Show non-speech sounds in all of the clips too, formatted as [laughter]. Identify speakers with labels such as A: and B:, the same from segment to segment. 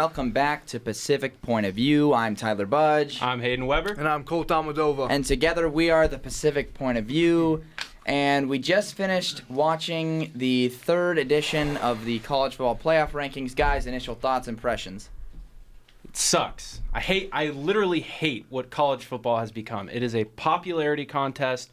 A: Welcome back to Pacific Point of View. I'm Tyler Budge.
B: I'm Hayden Weber.
C: And I'm Colt Amadova.
A: And together we are the Pacific Point of View. And we just finished watching the third edition of the college football playoff rankings. Guys, initial thoughts, impressions.
B: It sucks. I hate. I literally hate what college football has become. It is a popularity contest.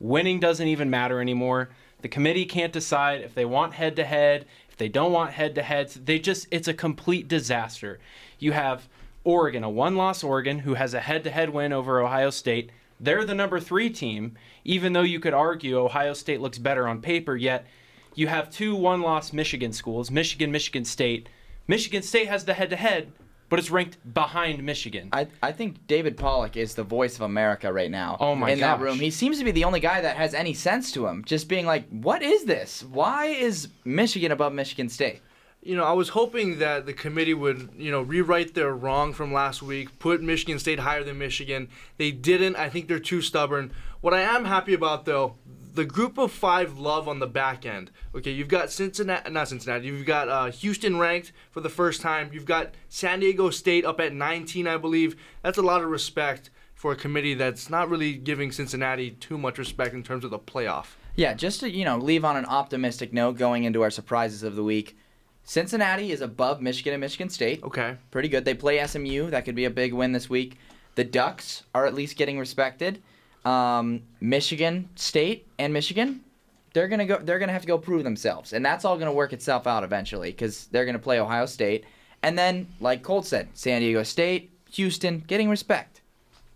B: Winning doesn't even matter anymore. The committee can't decide if they want head to head, if they don't want head to heads. They just. It's a complete disaster. You have Oregon, a one-loss Oregon, who has a head-to-head win over Ohio State. They're the number three team, even though you could argue Ohio State looks better on paper. Yet you have two one-loss Michigan schools, Michigan, Michigan State. Michigan State has the head-to-head, but it's ranked behind Michigan.
A: I, I think David Pollack is the voice of America right now.
B: Oh my
A: In that room, he seems to be the only guy that has any sense to him. Just being like, "What is this? Why is Michigan above Michigan State?"
C: you know, I was hoping that the committee would, you know, rewrite their wrong from last week, put Michigan State higher than Michigan. They didn't. I think they're too stubborn. What I am happy about, though, the group of five love on the back end. Okay, you've got Cincinnati, not Cincinnati. You've got uh, Houston ranked for the first time. You've got San Diego State up at 19, I believe. That's a lot of respect for a committee that's not really giving Cincinnati too much respect in terms of the playoff.
A: Yeah, just to you know, leave on an optimistic note going into our surprises of the week. Cincinnati is above Michigan and Michigan State.
C: Okay.
A: Pretty good. They play SMU. That could be a big win this week. The Ducks are at least getting respected. Um, Michigan State and Michigan, they're gonna go. They're gonna have to go prove themselves, and that's all gonna work itself out eventually because they're gonna play Ohio State, and then, like Colt said, San Diego State, Houston, getting respect.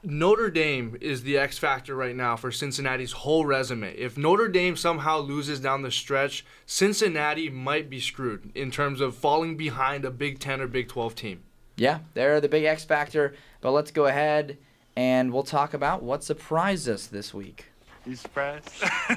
C: Notre Dame is the X factor right now for Cincinnati's whole resume. If Notre Dame somehow loses down the stretch, Cincinnati might be screwed in terms of falling behind a Big 10 or Big 12 team.
A: Yeah, they're the big X factor. But let's go ahead and we'll talk about what surprised us this week.
D: You surprised?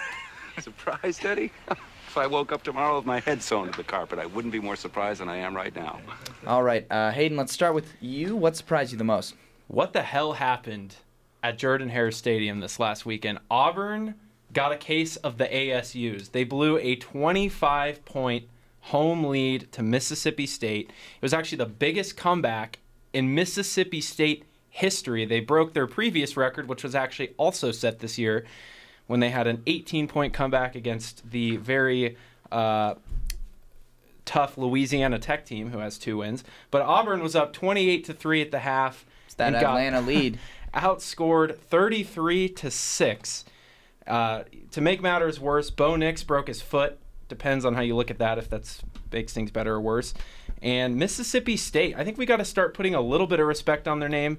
D: [laughs] surprised, Eddie? [laughs] if I woke up tomorrow with my head sewn to the carpet, I wouldn't be more surprised than I am right now.
A: All right, uh, Hayden, let's start with you. What surprised you the most?
B: What the hell happened at Jordan Hare Stadium this last weekend? Auburn got a case of the ASUs. They blew a 25 point home lead to Mississippi State. It was actually the biggest comeback in Mississippi State history. They broke their previous record, which was actually also set this year when they had an 18 point comeback against the very uh, tough Louisiana Tech team who has two wins. But Auburn was up 28 to 3 at the half.
A: It's that Atlanta [laughs] lead.
B: outscored 33 to 6. Uh, to make matters worse, Bo Nix broke his foot. Depends on how you look at that, if that's makes things better or worse. And Mississippi State, I think we got to start putting a little bit of respect on their name.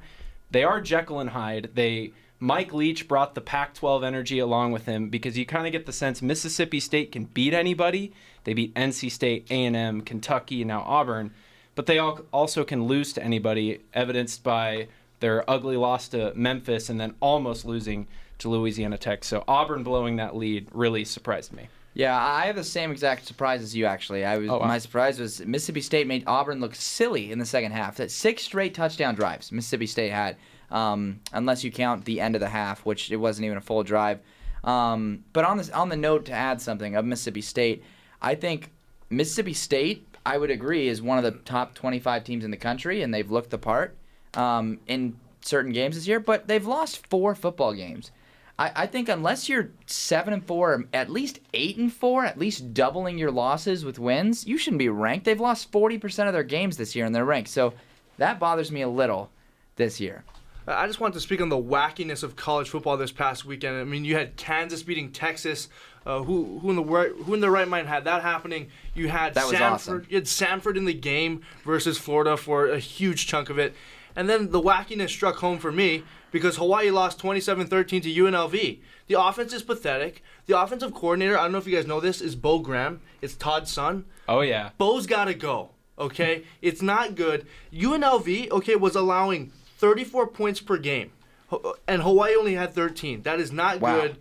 B: They are Jekyll and Hyde. They Mike Leach brought the Pac-12 energy along with him because you kind of get the sense Mississippi State can beat anybody. They beat NC State, A&M, Kentucky, and now Auburn, but they all also can lose to anybody, evidenced by their ugly loss to Memphis and then almost losing to Louisiana Tech. So Auburn blowing that lead really surprised me.
A: Yeah, I have the same exact surprise as you. Actually, I was
B: Oh, wow.
A: my surprise was Mississippi State made Auburn look silly in the second half. That six straight touchdown drives Mississippi State had, um, unless you count the end of the half, which it wasn't even a full drive. Um, but on this, on the note to add something of Mississippi State, I think Mississippi State, I would agree, is one of the top 25 teams in the country, and they've looked the part um, in certain games this year. But they've lost four football games. I, I think unless you're seven and four, or at least eight and four, at least doubling your losses with wins, you shouldn't be ranked. They've lost forty percent of their games this year, and they're ranked. So that bothers me a little. this year.
C: I just want to speak on the wackiness of college football this past weekend. I mean, you had Kansas beating Texas. Uh, who who in the right who in their right mind had that happening? You had
A: That was
C: Samford.
A: awesome.
C: You had Samford in the game versus Florida for a huge chunk of it, and then the wackiness struck home for me because Hawaii lost 27-13 to UNLV. The offense is pathetic. The offensive coordinator, I don't know if you guys know this, is Bo Graham. It's Todd's son.
B: Oh yeah.
C: Bo's got to go. Okay, it's not good. UNLV, okay, was allowing 34 points per game, uh, and Hawaii only had 13. That is not
A: Wow.
C: good,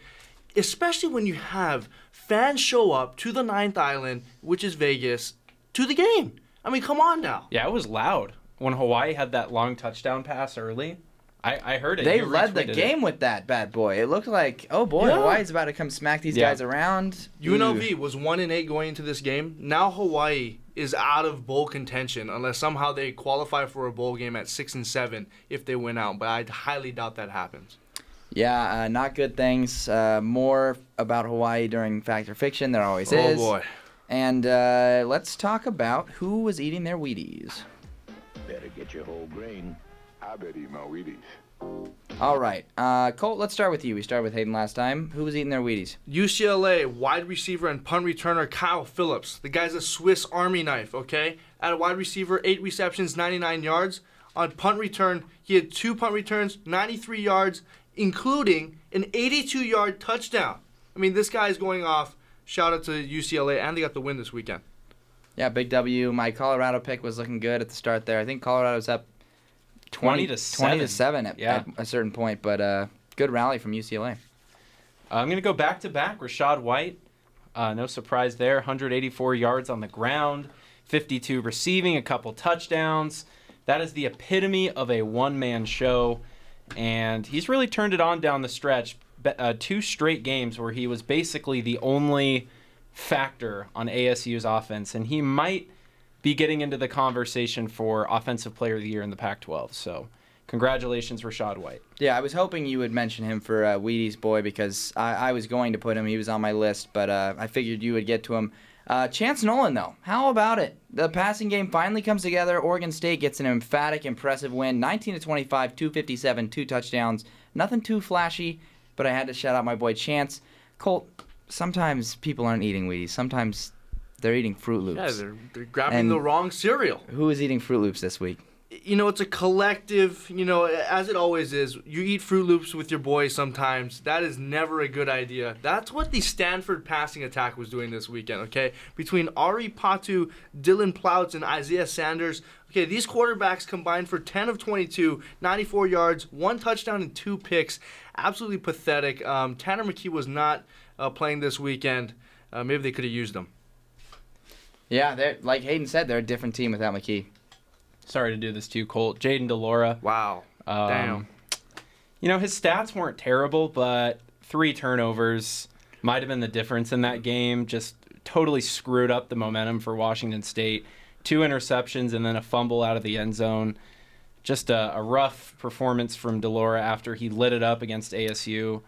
C: especially when you have fans show up to the ninth island, which is Vegas, to the game. I mean, come on now.
B: Yeah, it was loud when Hawaii had that long touchdown pass early. I, I heard it.
A: They
B: You
A: led the
B: retweeted it.
A: game with that bad boy. It looked like, oh boy,
C: Yeah.
A: Hawaii's about to come smack these
B: Yeah.
A: guys around.
C: UNLV
A: Ooh.
C: was one and eight going into this game. Now Hawaii is out of bowl contention unless somehow they qualify for a bowl game at six and seven if they win out. But I highly doubt that happens.
A: Yeah, uh, not good things. Uh, more about Hawaii during Fact or Fiction. There always
C: Oh
A: is.
C: boy.
A: And uh, let's talk about who was eating their Wheaties.
E: Better get your whole grain.
F: I bet eat my Wheaties.
A: All right, uh, Colt. Let's start with you. We started with Hayden last time. Who was eating their Wheaties?
C: UCLA wide receiver and punt returner Kyle Philips. The guy's a Swiss Army knife, okay? At a wide receiver, eight receptions, 99 yards. On punt return, he had two punt returns, 93 yards, including an 82 yard touchdown. I mean, this guy is going off. Shout out to UCLA, and they got the win this weekend.
A: Yeah, big W. My Colorado pick was looking good at the start there. I think Colorado's up 20,
B: 20 to
A: 20 to
B: 7.
A: 7 at,
B: Yeah.
A: at a certain point, but uh, good rally from UCLA.
B: Uh, I'm going to go back to back. Rachaad White, uh, no surprise there. 184 yards on the ground, 52 receiving, a couple touchdowns. That is the epitome of a one man show. And he's really turned it on down the stretch. Uh, two straight games where he was basically the only factor on ASU's offense. And he might be getting into the conversation for Offensive Player of the Year in the Pac 12. So, congratulations, Rachaad White.
A: Yeah, I was hoping you would mention him for uh, Wheaties boy because I, I was going to put him. He was on my list, but uh, I figured you would get to him. Uh, Chance Nolan, though, how about it? The passing game finally comes together. Oregon State gets an emphatic, impressive win 19 to 25, 257, two touchdowns. Nothing too flashy, but I had to shout out my boy Chance. Colt, sometimes people aren't eating Wheaties. Sometimes they're eating Fruit Loops.
C: Yeah, they're, they're grabbing
A: And-
C: the wrong cereal.
A: Who is eating Fruit Loops this week?
C: you know, it's a collective, you know, as it always is. You eat Fruit Loops with your boys sometimes. That is never a good idea. That's what the Stanford passing attack was doing this weekend, okay? Between Ari Patu, Dylan Plouts, and Isaiah Sanders. Okay, these quarterbacks combined for 10 of 22, 94 yards, one touchdown, and two picks. Absolutely pathetic. Um, Tanner McKee was not uh, playing this weekend. Uh, maybe they could have used him.
A: Yeah, they're like Hayden said, they're a different team without McKee.
B: Sorry to do this to you, Colt. Jayden de Laura.
C: Wow.
B: Um,
C: Damn.
B: You know, his stats weren't terrible, but three turnovers might have been the difference in that game. Just totally screwed up the momentum for Washington State. Two interceptions and then a fumble out of the end zone. Just a, a rough performance from de Laura after he lit it up against ASU.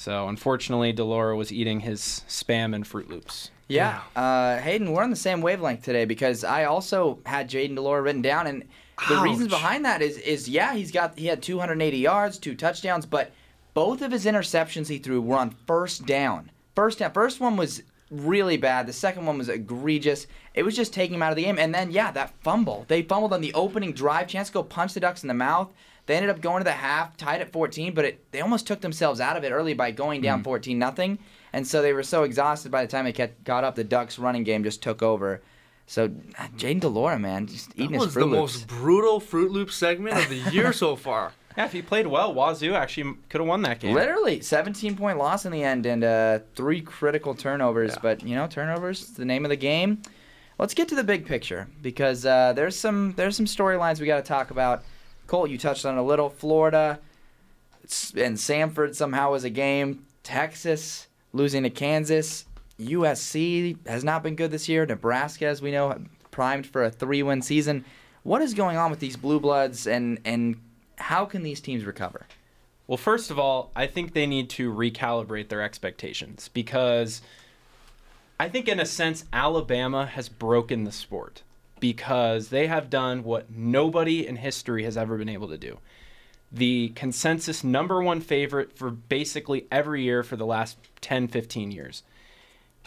B: So unfortunately, de Laura was eating his spam and Fruit Loops.
A: Yeah, uh, Hayden, we're on the same wavelength today because I also had Jayden de Laura written down, and the reasons behind that is is yeah, he's got he had 280 yards, two touchdowns, but both of his interceptions he threw were on first down. First down, first one was really bad. The second one was egregious. It was just taking him out of the game, and then yeah, that fumble. They fumbled on the opening drive, chance to go punch the Ducks in the mouth. They ended up going to the half, tied at 14, but it, they almost took themselves out of it early by going down 14 nothing. And so they were so exhausted by the time they kept, got up, the Ducks running game just took over. So Jayden de Laura, man, just eating
C: That
A: his
C: was the most brutal Fruit Loop segment of the [laughs] year so far.
B: Yeah, if he played well, Wazoo actually could have won that game.
A: Literally, 17 point loss in the end and uh, three critical turnovers.
C: Yeah.
A: But you know, turnovers is the name of the game. Let's get to the big picture because uh, there's some there's some storylines we got to talk about. Colt, you touched on a little. Florida and Samford somehow was a game. Texas losing to Kansas. USC has not been good this year. Nebraska, as we know, primed for a three-win season. What is going on with these blue bloods, and and how can these teams recover?
B: Well, first of all, I think they need to recalibrate their expectations because I think, in a sense, Alabama has broken the sport. Because they have done what nobody in history has ever been able to do. The consensus number one favorite for basically every year for the last 10, 15 years.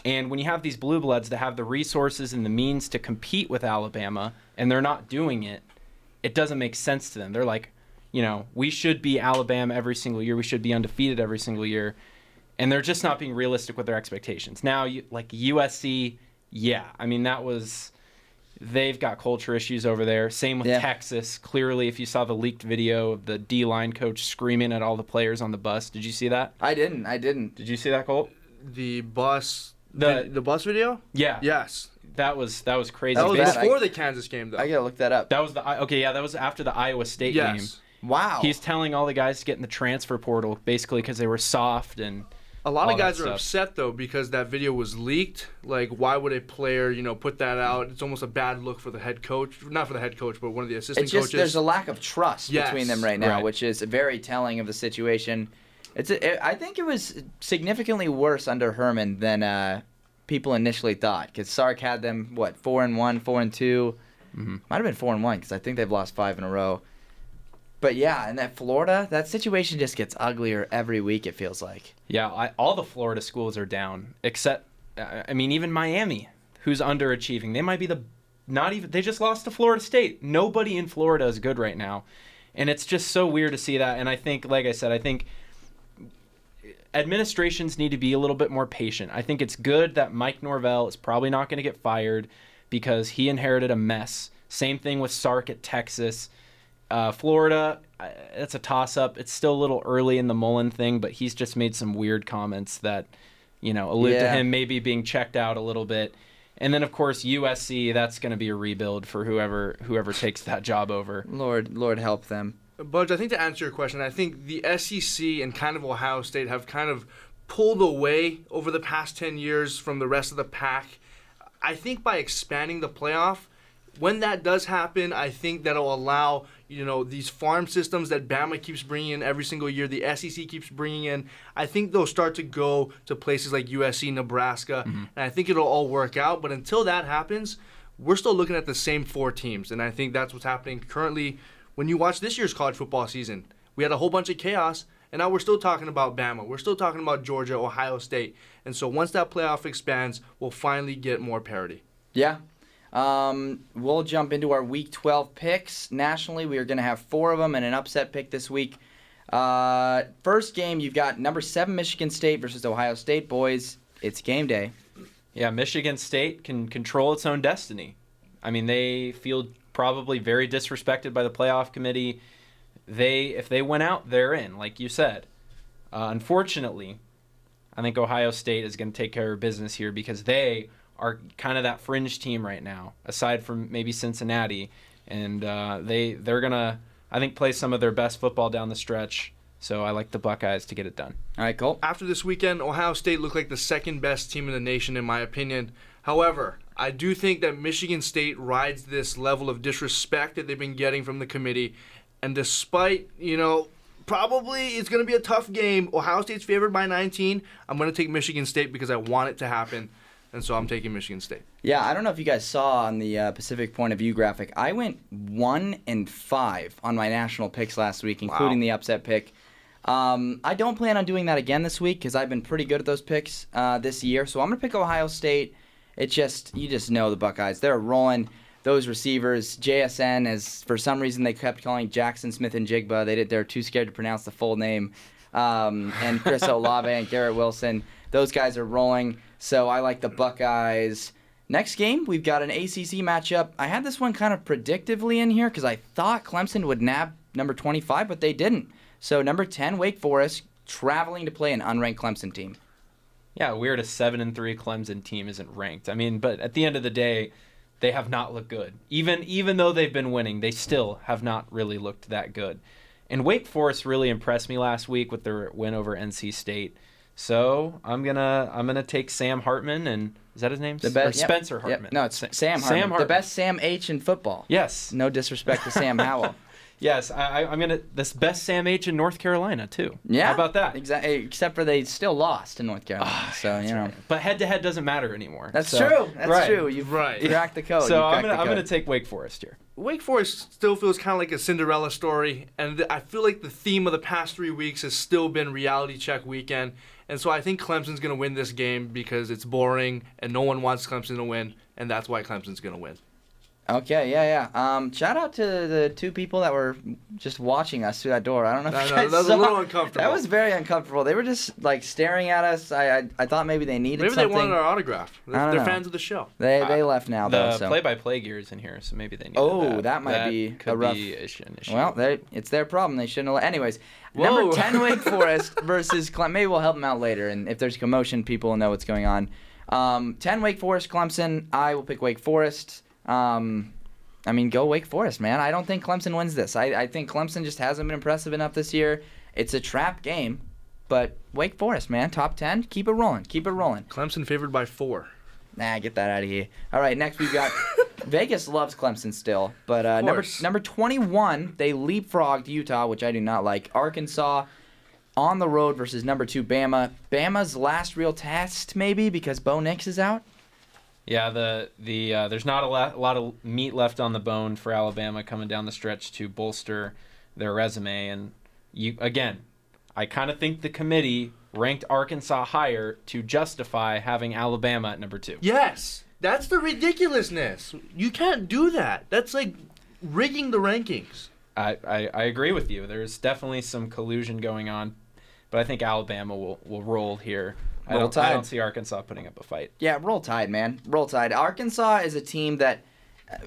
B: And when you have these blue bloods that have the resources and the means to compete with Alabama and they're not doing it, it doesn't make sense to them. They're like, you know, we should be Alabama every single year. We should be undefeated every single year. And they're just not being realistic with their expectations. Now, you, like USC, yeah. I mean, that was they've got culture issues over there. Same with
A: Yeah.
B: Texas. Clearly, if you saw the leaked video of the D line coach screaming at all the players on the bus, did you see that?
A: I didn't. I didn't.
B: Did you see that, Colt?
C: The bus,
B: The-
C: the the bus video.
B: Yeah.
C: Yes,
B: That was that was crazy.
C: that was
A: bad.
C: before
A: I-
C: the Kansas game though.
A: I gotta look that up.
B: that was the I- okay. Yeah, that was after the Iowa State game.
C: yes.
A: wow.
B: He's telling all the guys to get in the transfer portal basically because they were soft and
C: A lot of guys are
B: stuff.
C: upset though because that video was leaked. Like, why would a player, you know, put that out? It's almost a bad look for the head coach, not for the head coach, but one of the assistant
A: it's just
C: coaches.
A: there's a lack of trust
C: Yes,
A: between them right now,
B: right.
A: which is very telling of the situation. It's a, it, I think it was significantly worse under Herman than uh, people initially thought. Because Sark had them what four and one, four and 2
B: Mm-hmm.
A: might have been four and one because I think they've lost five in a row. But yeah, and that Florida, that situation just gets uglier every week. It feels like.
B: yeah, I, all the Florida schools are down except uh, I mean even Miami, who's underachieving. They might be the not even they just lost to Florida State. Nobody in Florida is good right now, and it's just so weird to see that. And I think, like I said, I think administrations need to be a little bit more patient. I think it's good that Mike Norvell is probably not going to get fired because he inherited a mess. Same thing with Sark at Texas. Uh, Florida, uh, it's a toss up. It's still a little early in the Mullen thing, but he's just made some weird comments that, you know, allude to him maybe being checked out a little bit. And then of course USC, that's going to be a rebuild for whoever whoever takes that job over.
A: Lord, Lord help them.
C: Budge, I think to answer your question, I think the SEC and kind of Ohio State have kind of pulled away over the past 10 years from the rest of the pack. I think by expanding the playoff, when that does happen, I think that'll allow, you know, these farm systems that Bama keeps bringing in every single year, the SEC keeps bringing in, I think they'll start to go to places like USC, Nebraska, mm-hmm. and I think it'll all work out. But until that happens, we're still looking at the same four teams, and I think that's what's happening currently. When you watch this year's college football season, we had a whole bunch of chaos, and now we're still talking about Bama. We're still talking about Georgia, Ohio State, and so once that playoff expands, we'll finally get more parity.
A: Yeah. Um, we'll jump into our Week 12 picks. Nationally, we are going to have four of them and an upset pick this week. Uh, first game, you've got number seven Michigan State versus Ohio State. Boys, it's game day.
B: Yeah, Michigan State can control its own destiny. I mean, they feel probably very disrespected by the playoff committee. They, if they went out, they're in, like you said. Uh, unfortunately, I think Ohio State is going to take care of business here because they are kind of that fringe team right now, aside from maybe Cincinnati, and uh, they they're gonna I think play some of their best football down the stretch. So I like the Buckeyes to get it done.
A: All right, Colt.
C: After this weekend, Ohio State looked like the second best team in the nation, in my opinion. However, I do think that Michigan State rides this level of disrespect that they've been getting from the committee. And despite, you know, probably it's going to be a tough game, Ohio State's favored by 19. I'm going to take Michigan State because I want it to happen. And so I'm taking Michigan State.
A: Yeah, I don't know if you guys saw on the uh, Pacific Point of View graphic. I went one and five on my national picks last week, including the upset pick. Um, I don't plan on doing that again this week because I've been pretty good at those picks uh, this year. So I'm gonna pick Ohio State. It just you just know the Buckeyes. They're rolling. Those receivers, JSN, as for some reason they kept calling Jackson Smith and Jigba. They did. They're too scared to pronounce the full name. Um, and Chris [laughs] Olave and Garrett Wilson. Those guys are rolling. So I like the Buckeyes. Next game, we've got an ACC matchup. I had this one kind of predictively in here because I thought Clemson would nab number 25, but they didn't. So number 10, Wake Forest, traveling to play an unranked Clemson team.
B: Yeah, weird. A seven and three Clemson team isn't ranked. I mean, but at the end of the day, they have not looked good. Even even though they've been winning, they still have not really looked that good. And Wake Forest really impressed me last week with their win over NC State. So I'm gonna I'm gonna take Sam Hartman and is that his name?
A: The
B: Or
A: best
B: Spencer
A: yep,
B: Hartman.
A: Yep. No, it's
B: Sa-
A: Sam Hartman.
B: Sam
A: The best Sam H in football.
B: Yes.
A: No disrespect to Sam Howell. [laughs]
B: Yes, I, I, I'm gonna this best Sam H in North Carolina too.
A: Yeah.
B: How about that?
A: Exactly. Except for they still lost in North Carolina.
B: Ah,
A: so you know.
B: But head to head doesn't matter anymore.
A: That's
B: So-
A: true. That's
B: right.
A: true. You've
C: Right.
A: you cracked the code.
B: So I'm gonna
A: the
B: I'm gonna take Wake Forest here.
C: Wake Forest still feels kind of like a Cinderella story, and th- I feel like the theme of the past three weeks has still been reality check weekend. And so I think Clemson's going to win this game because it's boring and no one wants Clemson to win, and that's why Clemson's going to win.
A: Okay, yeah, yeah. Um, shout out to the two people that were just watching us through that door. I don't know if
C: I
A: you
C: know,
A: guys
C: that was a little uncomfortable.
A: That was very uncomfortable. They were just like staring at us. I I, I thought maybe they needed
C: Maybe
A: something.
C: they wanted our autograph. They're,
A: I don't
C: they're
A: know.
C: fans of the show.
A: They they left now though.
B: The
A: So.
B: play-by-play gear is in here, so maybe they need
A: Oh,
B: that.
A: that might be
B: could
A: a rough-
B: be issue- an issue.
A: Well, they, it's their problem. They shouldn't. Have, anyways,
C: Whoa.
A: number ten Wake [laughs] Forest versus Clemson. Maybe we'll help them out later, and if there's commotion, people will know what's going on. Um, ten Wake Forest, Clemson. I will pick Wake Forest. Um, I mean, go Wake Forest, man. I don't think Clemson wins this. I, I think Clemson just hasn't been impressive enough this year. It's a trap game, but Wake Forest, man, top ten. Keep it rolling. Keep it rolling.
C: Clemson favored by four.
A: Nah, get that out of here. All right, next we've got [laughs] Vegas loves Clemson still, but uh, number number 21 they leapfrogged Utah, which I do not like. Arkansas on the road versus number two Bama. Bama's last real test maybe because Bo Nix is out.
B: Yeah, the the uh, there's not a lot, a lot of meat left on the bone for Alabama coming down the stretch to bolster their resume, and you again, I kind of think the committee ranked Arkansas higher to justify having Alabama at number two.
C: Yes, that's the ridiculousness. You can't do that. That's like rigging the rankings.
B: I, I, I agree with you. There's definitely some collusion going on, but I think Alabama will, will roll here. I
A: Roll
B: don't, I don't see Arkansas putting up a fight.
A: Yeah, roll tide, man. Roll tide. Arkansas is a team that,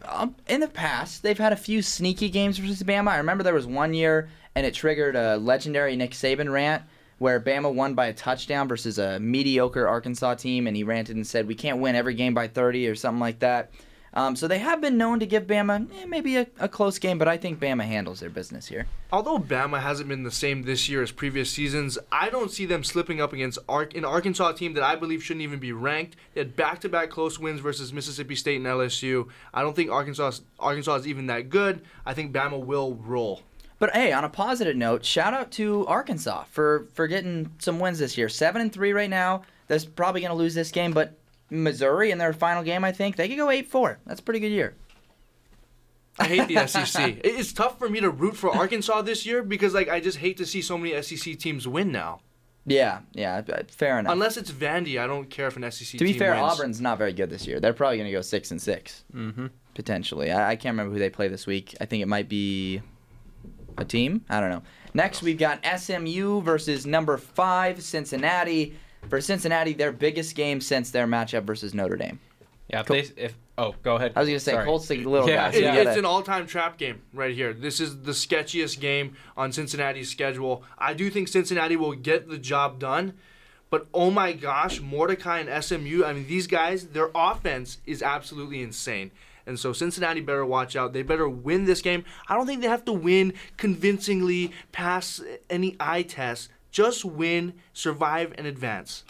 A: um, in the past, they've had a few sneaky games versus Bama. I remember there was one year, and it triggered a legendary Nick Saban rant where Bama won by a touchdown versus a mediocre Arkansas team, and he ranted and said, "We can't win every game by 30 or something like that." Um, so they have been known to give Bama eh, maybe a, a close game, but I think Bama handles their business here.
C: Although Bama hasn't been the same this year as previous seasons, I don't see them slipping up against Ar- an Arkansas team that I believe shouldn't even be ranked. They had back-to-back close wins versus Mississippi State and LSU. I don't think Arkansas Arkansas is even that good. I think Bama will roll.
A: But hey, on a positive note, shout out to Arkansas for for getting some wins this year. Seven and three right now. That's probably going to lose this game, but Missouri in their final game, I think they could go eight four. That's a pretty good year.
C: I hate the [laughs] SEC. It's tough for me to root for Arkansas this year because like I just hate to see so many SEC teams win now.
A: Yeah, yeah, fair enough.
C: Unless it's Vandy, I don't care if an SEC
A: to be fair,
C: wins.
A: Auburn's not very good this year. They're probably going to go six and 6 mm-hmm. potentially. I, I can't remember who they play this week. I think it might be a team. I don't know. Next, we've got SMU versus number five Cincinnati. For Cincinnati, their biggest game since their matchup versus Notre Dame.
B: Yeah, if they if oh go ahead.
A: I was gonna say
B: Sorry.
A: Colts the little
B: Yeah,
A: guys.
C: It-
A: You
C: it's an all-time trap game right here. This is the sketchiest game on Cincinnati's schedule. I do think Cincinnati will get the job done, but oh my gosh, Mordecai and SMU. I mean, these guys, their offense is absolutely insane. And so Cincinnati better watch out. They better win this game. I don't think they have to win convincingly, pass any eye test. Just win, survive, and advance.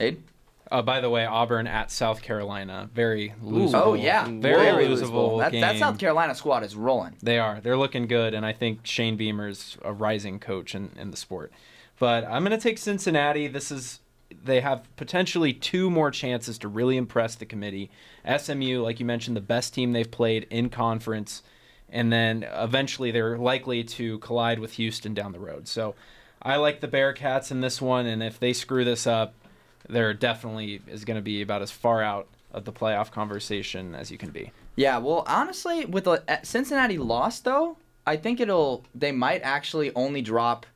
A: Aid?
B: Uh, by the way, Auburn at South Carolina, very losable.
A: Oh yeah,
B: very
A: Whoa.
B: losable
A: That,
B: game.
A: that South Carolina squad is rolling.
B: They are. They're looking good, and I think Shane Beamer's a rising coach in, in the sport. But I'm going to take Cincinnati. This is they have potentially two more chances to really impress the committee. SMU, like you mentioned, the best team they've played in conference, and then eventually they're likely to collide with Houston down the road. So I like the Bearcats in this one, and if they screw this up, there definitely is going to be about as far out of the playoff conversation as you can be.
A: Yeah, well, honestly, with the uh, Cincinnati loss though, I think it'll they might actually only drop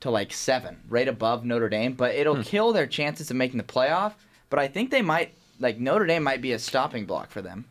A: to like seven, right above Notre Dame, but it'll kill their chances of making the playoff. But I think they might like Notre Dame might be a stopping block for them,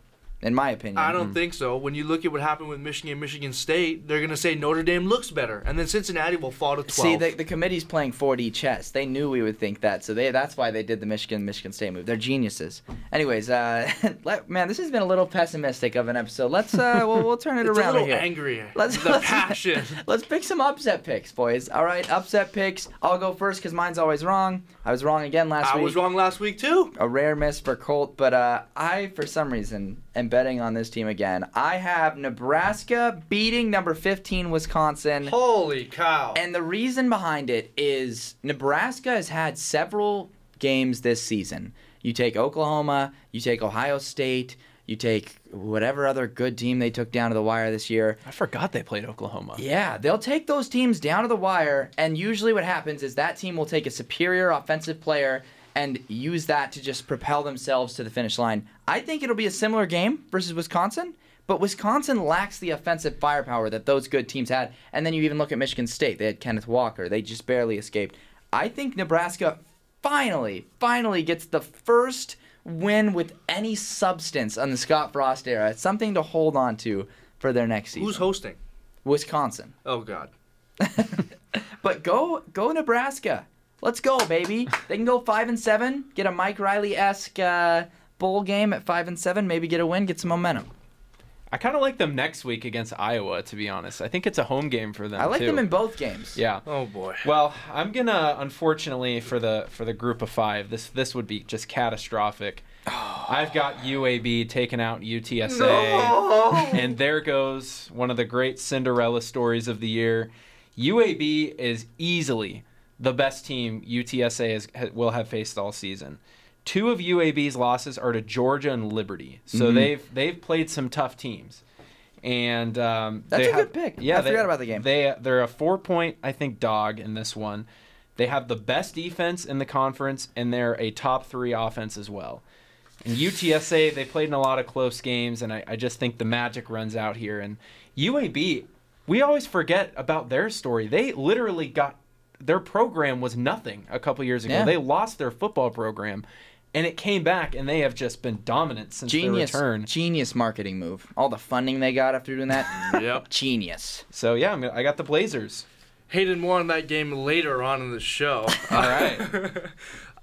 A: in my opinion.
C: I don't think so. When you look at what happened with Michigan and Michigan State, they're going to say Notre Dame looks better, and then Cincinnati will fall to 12.
A: See, the, the committee's playing 4D chess. They knew we would think that, so they that's why they did the Michigan Michigan State move. They're geniuses. Anyways, uh, [laughs] let, man, this has been a little pessimistic of an episode. Let's uh, [laughs] we'll, we'll turn it
C: it's a little
A: here.
C: angry.
A: Let's
C: the
A: let's-
C: passion. [laughs]
A: Let's pick some upset picks, boys. All right, upset picks. I'll go first because mine's always wrong. I was wrong again last
C: I
A: week.
C: I was wrong last week too.
A: A rare miss for Colt, but uh, I, for some reason, am betting on this team again. I have Nebraska beating number 15 Wisconsin.
C: Holy cow!
A: And the reason behind it is Nebraska has had several games this season. You take Oklahoma, you take Ohio State, you take whatever other good team they took down to the wire this year.
B: I forgot they played Oklahoma.
A: Yeah, they'll take those teams down to the wire, and usually what happens is that team will take a superior offensive player and use that to just propel themselves to the finish line. I think it'll be a similar game versus Wisconsin, but Wisconsin lacks the offensive firepower that those good teams had. And then you even look at Michigan State, they had Kenneth Walker, they just barely escaped. I think Nebraska finally, finally gets the first win with any substance on the Scott Frost era. It's something to hold on to for their next season.
C: Who's hosting?
A: Wisconsin.
C: Oh God. [laughs]
A: But go go Nebraska. Let's go, baby. They can go five and seven, get a Mike Riley esque uh, bowl game at five and seven, maybe get a win, get some momentum.
B: I kind of like them next week against Iowa, to be honest. I think it's a home game for them.
A: I like
B: too.
A: them in both games.
B: Yeah.
C: Oh boy.
B: Well, I'm gonna unfortunately for the for the group of five, this this would be just catastrophic. [sighs] I've got UAB taking out UTSA, and there goes one of the great Cinderella stories of the year. UAB is easily the best team UTSA has, ha- will have faced all season. Two of UAB's losses are to Georgia and Liberty, so they've they've played some tough teams. And um,
A: That's a good pick.
B: Yeah,
A: I
B: they-
A: forgot about the game.
B: They they're a four point I think dog in this one. They have the best defense in the conference, and they're a top three offense as well. And UTSA, they played in a lot of close games, and I, I just think the magic runs out here. And UAB, we always forget about their story. They literally got their program was nothing a couple years ago.
A: Yeah.
B: They lost their football program, and it came back, and they have just been dominant since
A: Genius,
B: their return.
A: genius marketing move. All the funding they got after doing that. [laughs]
C: Yep.
A: Genius.
B: So yeah, I'm gonna, I got the Blazers.
C: Hayden more on that game later on in the show. [laughs]
B: All right. [laughs]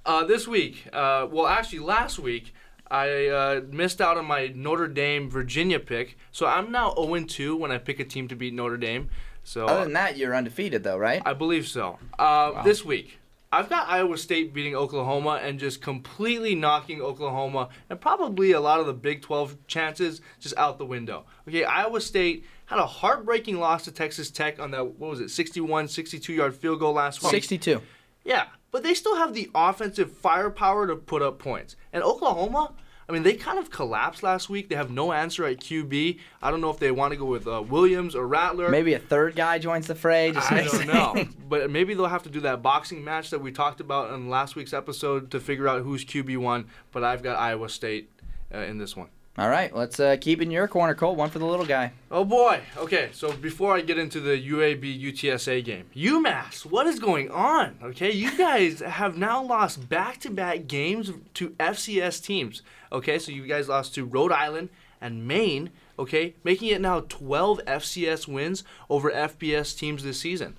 C: Uh, this week, uh, well, actually last week, I uh, missed out on my Notre Dame Virginia pick, so I'm now 0 2 when I pick a team to beat Notre Dame. So
A: Other than that, you're undefeated though, right?
C: I believe so. Uh, This week, I've got Iowa State beating Oklahoma and just completely knocking Oklahoma and probably a lot of the Big 12 chances just out the window. Okay, Iowa State had a heartbreaking loss to Texas Tech on that, what was it, 61, 62 yard field goal last week.
A: 62.
C: Yeah, but they still have the offensive firepower to put up points. And Oklahoma, I mean, they kind of collapsed last week. They have no answer at QB. I don't know if they want to go with uh, Williams or Rattler.
A: Maybe a third guy joins the fray. Just
C: I don't know. but maybe they'll have to do that boxing match that we talked about in last week's episode to figure out who's QB1. But I've got Iowa State uh, in this one.
A: All right, let's uh, keep in your corner, Cole. One for the little guy.
C: Oh boy. Okay, so before I get into the UAB UTSA game, UMass, what is going on? Okay, you guys have now lost back-to-back games to FCS teams. Okay, so you guys lost to Rhode Island and Maine. Okay, making it now 12 FCS wins over FBS teams this season.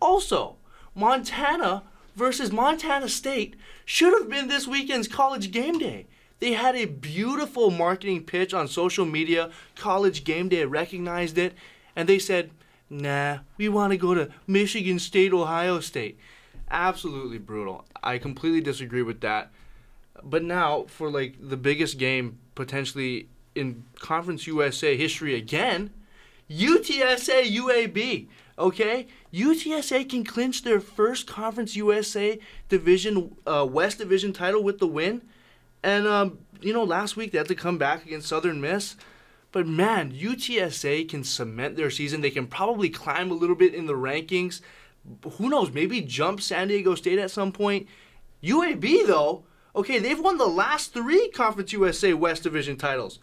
C: Also, Montana versus Montana State should have been this weekend's college game day. They had a beautiful marketing pitch on social media. College Game Day recognized it, and they said, "Nah, we want to go to Michigan State, Ohio State." Absolutely brutal. I completely disagree with that. But now, for like the biggest game potentially in Conference USA history again, UTSA UAB. Okay, UTSA can clinch their first Conference USA Division uh, West Division title with the win. And um, you know, last week they had to come back against Southern Miss. But man, UTSA can cement their season. They can probably climb a little bit in the rankings. Who knows? Maybe jump San Diego State at some point. UAB though, okay, they've won the last three Conference USA West Division titles.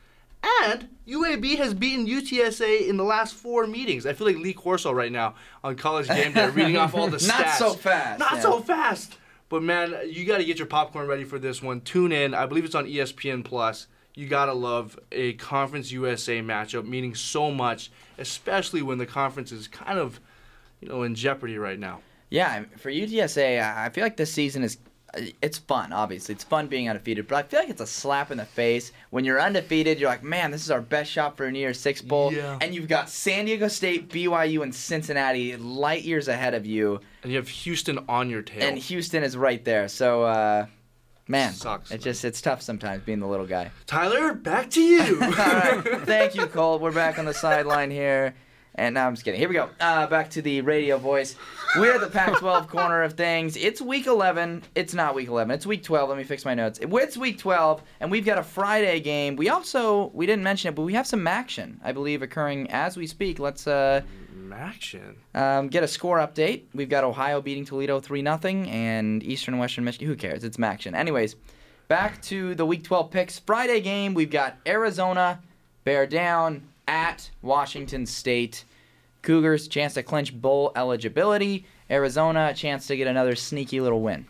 C: And UAB has beaten UTSA in the last four meetings. I feel like Lee Corso right now on College Game Day, reading off all the stats. [laughs]
A: Not so fast,
C: Not
A: yeah.
C: so fast. But man, you got to get your popcorn ready for this one. Tune in. I believe it's on ESPN Plus. You gotta love a Conference USA matchup, meaning so much, especially when the conference is kind of, you know, in jeopardy right now.
A: Yeah, for UTSA, I feel like this season is. It's fun, obviously. It's fun being undefeated, but I feel like it's a slap in the face when you're undefeated. You're like, man, this is our best shot for a New Year's Six bowl,
C: Yeah.
A: and you've got San Diego State, BYU, and Cincinnati light years ahead of you,
C: And you have Houston on your tail.
A: and Houston is right there. So, uh, Man,
C: Sucks,
A: It
C: man.
A: just it's tough sometimes being the little guy.
C: Tyler, back to you. [laughs]
A: All right. [laughs] Thank you, Cole. We're back on the sideline here. And now I'm just kidding. Here we go. Uh, back to the radio voice. We're the Pac 12 [laughs] corner of things. It's week 11. It's not week 11. It's week 12. Let me fix my notes. It's week 12, and we've got a Friday game. We also, we didn't mention it, but we have some action, I believe, occurring as we speak. Let's uh,
C: Action.
A: um, get a score update. We've got Ohio beating Toledo 3 0, and Eastern and Western Michigan. Who cares? It's action. Anyways, back to the Week 12 picks. Friday game, we've got Arizona, bear down at Washington State. Cougars, chance to clinch bowl eligibility. Arizona, chance to get another sneaky little win.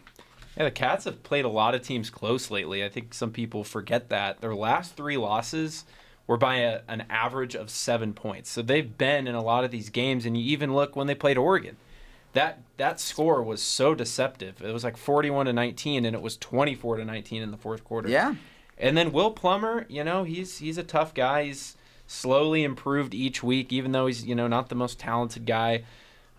B: Yeah, the Cats have played a lot of teams close lately. I think some people forget that. Their last three losses were by a, an average of seven points. So they've been in a lot of these games, and you even look when they played Oregon. That that score was so deceptive. It was like 41 to 19, and it was 24 to 19 in the fourth quarter.
A: Yeah.
B: And then Will Plummer, you know, he's he's a tough guy. He's slowly improved each week, even though he's you know not the most talented guy.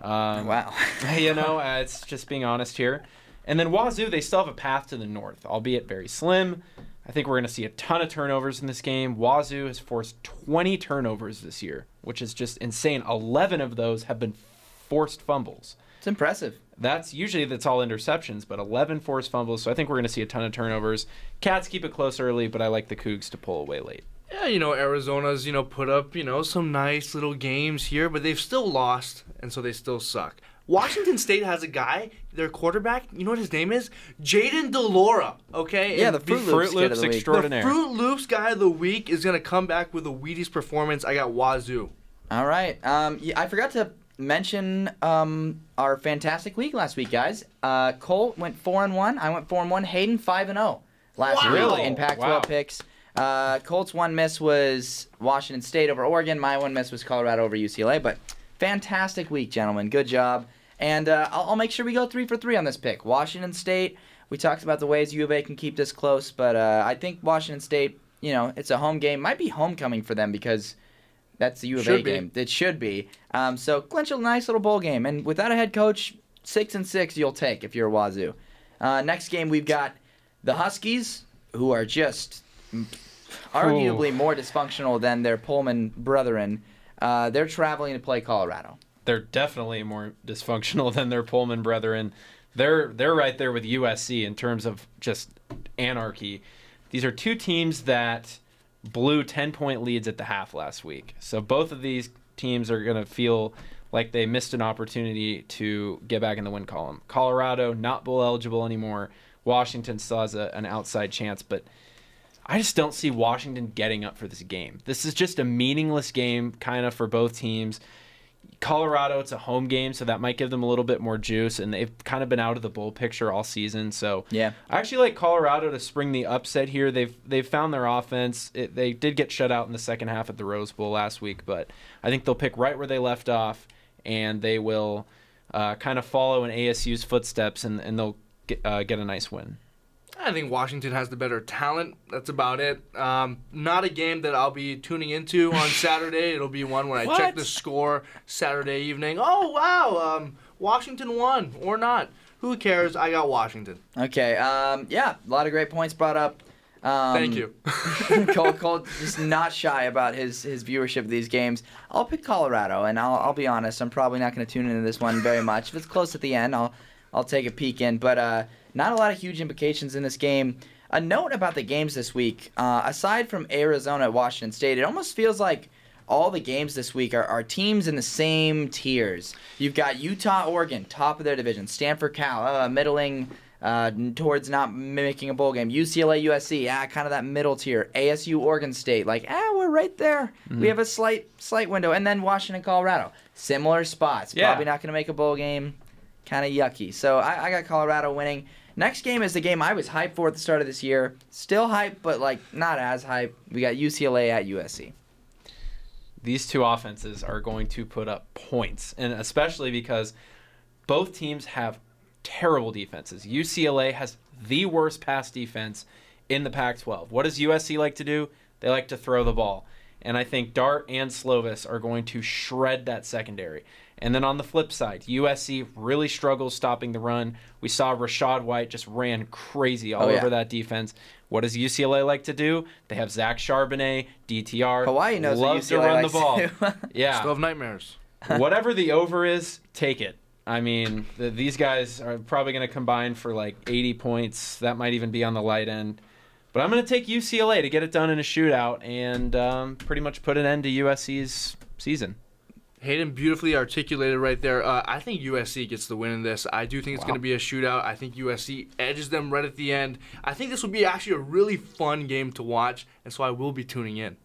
B: Um,
A: Wow. [laughs]
B: you know, uh, it's just being honest here. And then Wazoo, they still have a path to the north, albeit very slim. I think we're going to see a ton of turnovers in this game. Wazoo has forced 20 turnovers this year, which is just insane. 11 of those have been forced fumbles.
A: It's impressive.
B: That's usually that's all interceptions, but 11 forced fumbles. So I think we're going to see a ton of turnovers. Cats keep it close early, but I like the Cougs to pull away late.
C: Yeah, you know, Arizona's, you know, put up, you know, some nice little games here, but they've still lost, and so they still suck. Washington State has a guy, their quarterback, you know what his name is? Jayden de Laura, okay?
A: Yeah,
C: And
A: the Fruit Loops
B: Fruit
A: kid of
B: Loops
A: the week.
B: extraordinaire.
C: The Fruit Loops guy of the week is going to come back with a Wheaties performance. I got Wazoo.
A: All right. Um, yeah, I forgot to mention um, our fantastic week last week, guys. Uh, Cole went four and one. I went four and one. Hayden five and zero last
C: Wow.
A: week
B: Really?
A: in Pac-12
B: Wow.
A: picks. Uh, Colt's one miss was Washington State over Oregon. My one miss was Colorado over UCLA. But fantastic week, gentlemen. Good job. And uh, I'll, I'll make sure we go three for three on this pick. Washington State. We talked about the ways U of A can keep this close, but uh, I think Washington State. You know, it's a home game. Might be homecoming for them because that's the U of A
C: Should be.
A: game. It should be. Um, so clinch a nice little bowl game, and without a head coach, six and six you'll take if you're a Wazoo. Uh, next game we've got the Huskies, who are just arguably more dysfunctional than their Pullman brethren. Uh, they're traveling to play Colorado.
B: They're definitely more dysfunctional than their Pullman brethren. They're they're right there with USC in terms of just anarchy. These are two teams that blew 10 point leads at the half last week. So both of these teams are going to feel like they missed an opportunity to get back in the win column. Colorado not bowl eligible anymore. Washington still has a, an outside chance, but I just don't see Washington getting up for this game. This is just a meaningless game, kind of for both teams. Colorado, it's a home game, so that might give them a little bit more juice, and they've kind of been out of the bowl picture all season. So
A: Yeah.
B: I actually like Colorado to spring the upset here. They've they've found their offense. It, they did get shut out in the second half at the Rose Bowl last week, but I think they'll pick right where they left off, and they will uh, kind of follow in ASU's footsteps, and, and they'll get, uh, get a nice win.
C: I think Washington has the better talent. That's about it. Um, not a game that I'll be tuning into on [laughs] Saturday. It'll be one when I check the score Saturday evening. Oh wow, um, Washington won or not? Who cares? I got Washington.
A: Okay. Um, yeah, a lot of great points brought up. Um,
C: Thank you. [laughs]
A: Cole, [laughs] Cole just not shy about his, his viewership of these games. I'll pick Colorado, and I'll, I'll be honest, I'm probably not going to tune into this one very much. If it's close at the end, I'll I'll take a peek in. But uh, not a lot of huge implications in this game. A note about the games this week, uh, aside from Arizona at Washington State, it almost feels like all the games this week are, are teams in the same tiers. You've got Utah, Oregon, top of their division. Stanford, Cal, uh, middling uh, towards not making a bowl game. UCLA, USC, ah, kind of that middle tier. ASU, Oregon State, like ah, we're right there. We have a slight slight window, and then Washington, Colorado, similar spots.
B: Yeah.
A: Probably not going to make a bowl game. Kind of yucky. So I, I got Colorado winning. Next game is the game I was hyped for at the start of this year. Still hyped, but like not as hyped. We got UCLA at USC.
B: these two offenses are going to put up points, and especially because both teams have terrible defenses. UCLA has the worst pass defense in the Pac 12. What does USC like to do? They like to throw the ball. And I think Dart and Slovis are going to shred that secondary. And then on the flip side, USC really struggles stopping the run. We saw Rachaad White just ran crazy all
A: Oh, yeah.
B: over that defense. What does UCLA like to do? They have Zach Charbonnet, DTR.
A: Hawaii knows what
B: loves to
A: UCLA
B: run the ball. [laughs] yeah,
C: Still have nightmares. [laughs]
B: whatever the over is, take it. I mean, the, these guys are probably going to combine for like 80 points. That might even be on the light end. But I'm going to take UCLA to get it done in a shootout and um, pretty much put an end to USC's season.
C: Hayden beautifully articulated right there. Uh, I think USC gets the win in this. I do think it's going to be a shootout. I think USC edges them right at the end. I think this will be actually a really fun game to watch, and so I will be tuning in.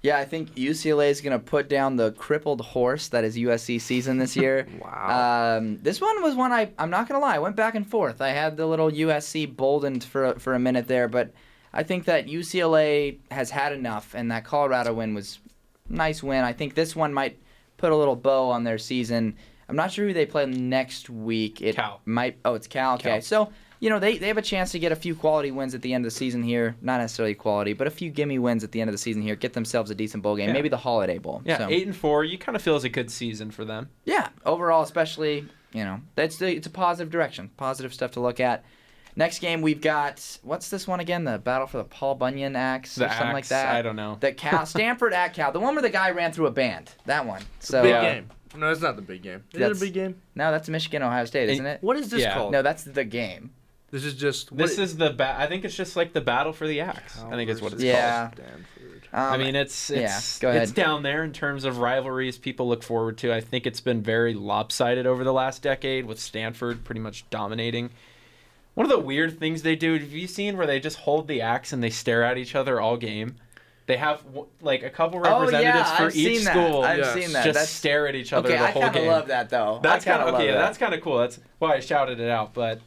A: Yeah, I think UCLA is going to put down the crippled horse that is USC season this year. [laughs]
C: Wow.
A: Um, this one was one I, I'm not going to lie, I went back and forth. I had the little USC boldened for, for a minute there, but I think that UCLA has had enough, and that Colorado win was nice win. I think this one might put a little bow on their season. I'm not sure who they play next week. It
B: Cal.
A: might. Oh, it's Cal. Okay,
B: Cal.
A: so you know they, they have a chance to get a few quality wins at the end of the season here. Not necessarily quality, but a few gimme wins at the end of the season here. Get themselves a decent bowl game,
B: Yeah.
A: maybe the Holiday Bowl.
B: Yeah,
A: So,
B: eight and four. You kind of feel as a good season for them.
A: yeah. Overall, especially you know that's the, it's a positive direction, positive stuff to look at. Next game we've got what's this one again? The battle for the Paul Bunyan axe
B: The
A: or something like
B: axe,
A: that.
B: I don't know.
A: The [laughs] Cal Stanford at Cal, the one where the guy ran through a band. That one. So
C: big
A: uh,
C: game. No, it's not the big game. Is it a big game?
A: No, that's Michigan Ohio State, isn't it?
C: What is this
B: Yeah.
C: called?
A: No, that's the game.
C: This is just. what
B: This
C: it-
B: is the ba- I think it's just like the battle for the axe. I think it's what it's
C: called.
A: Yeah.
C: Stanford.
A: Um,
B: I mean, it's
A: yeah,
B: it's
A: go ahead.
B: it's down there in terms of rivalries people look forward to. I think it's been very lopsided over the last decade with Stanford pretty much dominating. One of the weird things they do, have you seen where they just hold the axe and they stare at each other all game? They have like a couple
A: Oh
B: representatives
A: yeah,
B: for
A: I've
B: each
A: seen that.
B: school
A: I've
C: Yes.
A: seen that.
B: just
A: that's
B: stare at each other
A: okay.
B: the
A: I
B: whole
A: kind of love that though.
B: That's kind okay.
A: that.
B: That's kind of cool. That's why I shouted it out. But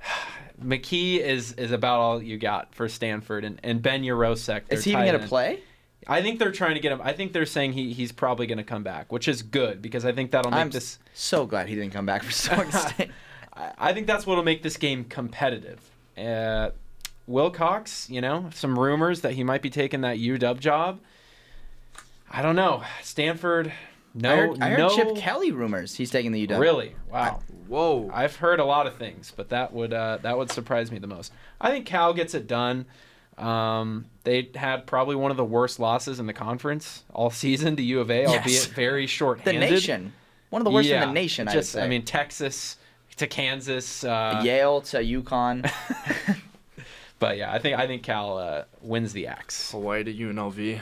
B: [sighs] McKee is is about all you got for Stanford and, and Ben Yurosek.
A: Is he even
B: going
A: gonna play?
B: I think they're trying to get him. I think they're saying he, he's probably going to come back, which is good because I think that'll make
A: I'm
B: this.
A: so glad he didn't come back for State. [laughs]
B: I, I think that's what'll make this game competitive. Uh, Wilcox, you know, some rumors that he might be taking that UW job. I don't know. Stanford, no,
A: I heard, I heard
B: no.
A: Chip Kelly rumors he's taking the UW.
B: Really? Wow.
C: Whoa.
B: I've heard a lot of things, but that would uh, that would surprise me the most. I think Cal gets it done. Um, they had probably one of the worst losses in the conference all [laughs] season to U of A,
A: Yes.
B: albeit very short-handed.
A: The nation, one of the worst
B: Yeah,
A: in the nation. I
B: Just,
A: say.
B: mean, Texas to Kansas. Uh,
A: Yale to UConn. [laughs]
B: But yeah, I think I think Cal uh, wins the axe.
C: Hawaii to UNLV.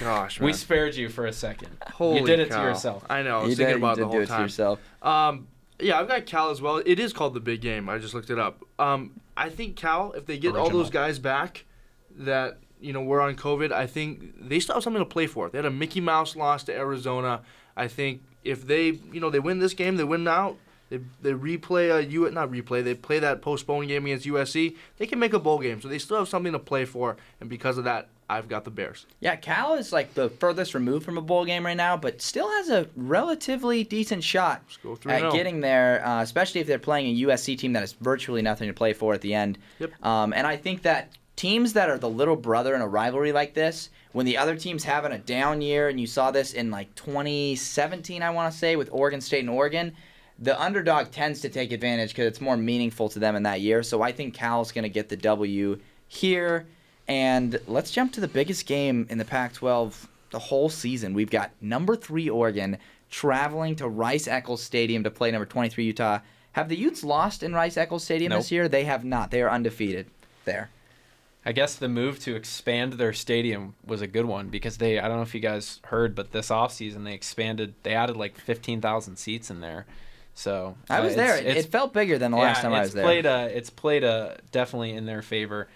C: Gosh, man.
B: We spared you for a second.
C: Holy
B: you did it
C: cow.
B: to yourself.
C: I know. I
A: you
C: was
A: did,
C: thinking about
A: you
C: it the whole
A: to
C: time.
A: yourself.
C: Um, yeah, I've got Cal as well. It is called the big game. I just looked it up. Um, I think Cal, if they get all those guys back that you know were on COVID, I think they still have something to play for. They had a Mickey Mouse loss to Arizona. I think if they you know they win this game, they win out. They, they replay a U at not replay. They play that postponed game against USC. They can make a bowl game, so they still have something to play for. And because of that, I've got the Bears.
A: Yeah, Cal is like the furthest removed from a bowl game right now, but still has a relatively decent shot at getting there, uh, especially if they're playing a USC team that has virtually nothing to play for at the end.
C: Yep.
A: Um, and I think that teams that are the little brother in a rivalry like this, when the other team's having a down year, and you saw this in like 2017, I want to say, with Oregon State and Oregon, the underdog tends to take advantage because it's more meaningful to them in that year. So I think Cal's going to get the W here. And let's jump to the biggest game in the Pac 12 the whole season. We've got number three Oregon traveling to Rice Eccles Stadium to play number 23 Utah. Have the Utes lost in Rice Eccles Stadium
B: Nope.
A: this year? They have not. They are undefeated there.
B: I guess the move to expand their stadium was a good one because they I don't know if you guys heard, but this offseason they expanded they added like fifteen thousand seats in there. So
A: I
B: uh,
A: was
B: it's-
A: there. It,
B: it's-
A: it felt bigger than the
B: yeah,
A: last time I was there.
B: Played a, it's played a, definitely in their favor.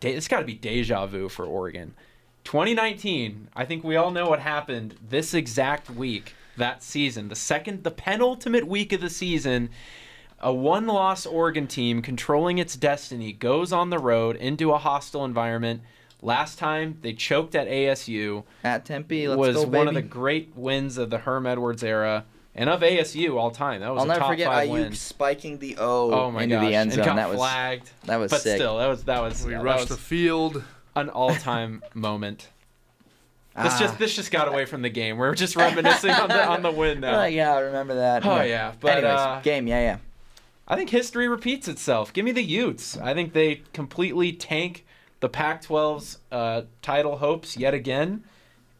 B: De- it's got to be deja vu for Oregon. 2019, I think we all know what happened this exact week that season. The second, the penultimate week of the season, a one loss Oregon team controlling its destiny goes on the road into a hostile environment. Last time they choked at ASU
A: At Tempe, let's
B: was
A: go,
B: one of the great wins of the Herm Edwards era and of ASU all time. That was
A: I'll
B: a
A: never
B: top
A: forget
B: five
A: Ayuk
B: win.
A: spiking the O
B: Oh my
A: into
B: gosh!
A: the end
B: and
A: zone.
B: got
A: That was
B: flagged.
A: that was
B: but
A: sick.
B: still, that was that was
C: We
B: yeah, that
C: rushed the field.
B: an all-time [laughs] moment. This just this just got away from the game. We're just reminiscing on the on the win now.
A: Oh, yeah, I remember that.
B: Oh, yeah, but,
A: Anyways,
B: uh,
A: game, yeah, yeah.
B: I think history repeats itself. Give me the Utes. I think they completely tank the Pac-12's uh, title hopes yet again,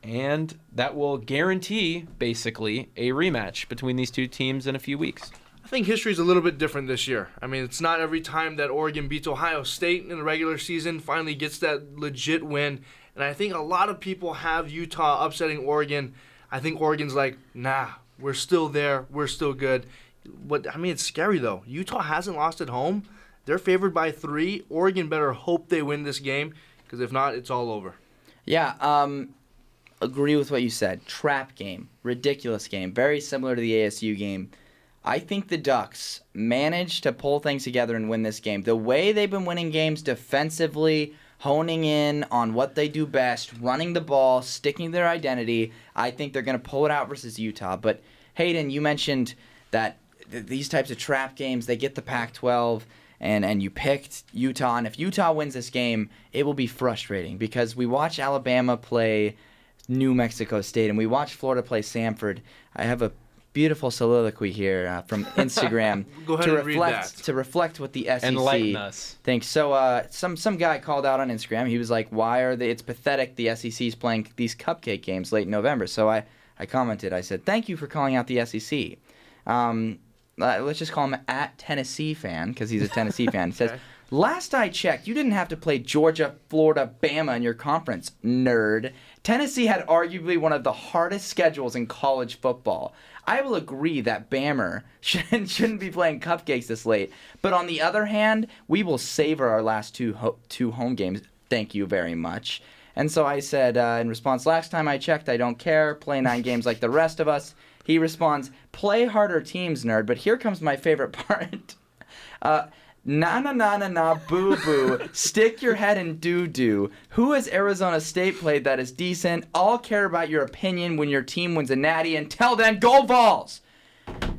B: and that will guarantee basically a rematch between these two teams in a few weeks.
C: I think history's a little bit different this year. I mean, it's not every time that Oregon beats Ohio State in the regular season, finally gets that legit win. And I think a lot of people have Utah upsetting Oregon. I think Oregon's like, nah, we're still there. We're still good. But I mean, it's scary though. Utah hasn't lost at home. They're favored by three. Oregon better hope they win this game because if not, it's all over.
A: Yeah, um, agree with what you said. Trap game, ridiculous game, very similar to the ASU game. I think the Ducks managed to pull things together and win this game. The way they've been winning games defensively, honing in on what they do best, running the ball, sticking to their identity, I think they're going to pull it out versus Utah. But Hayden, you mentioned that th- these types of trap games, they get the Pac-12 and and you picked Utah and if Utah wins this game, it will be frustrating because we watch Alabama play New Mexico State and we watch Florida play Samford. I have a beautiful soliloquy here uh, from [laughs] Instagram
C: Go ahead
A: to
C: and read
A: reflect
C: that.
A: to reflect what the SEC
B: Enlighten us.
A: thinks. So uh, some some guy called out on Instagram. He was like, "Why are they? It's pathetic. The SEC is playing these cupcake games late in November." So I I commented. I said, "Thank you for calling out the SEC." Um, uh, let's just call him at Tennessee fan because he's a Tennessee [laughs] fan. He says, "Last I checked, you didn't have to play Georgia, Florida, Bama in your conference, nerd. Tennessee had arguably one of the hardest schedules in college football." I will agree that Bammer [laughs] shouldn't, shouldn't be playing cupcakes this late. But on the other hand, we will savor our last two ho- two home games. Thank you very much. And so I said uh, in response, last time I checked, I don't care. Play nine [laughs] games like the rest of us. He responds, play harder teams, nerd. But here comes my favorite [laughs] part. Uh, na na na na na boo boo. Stick your head in doo doo. Who has Arizona State played that is decent? I'll care about your opinion when your team wins a natty. Until then, go Vols!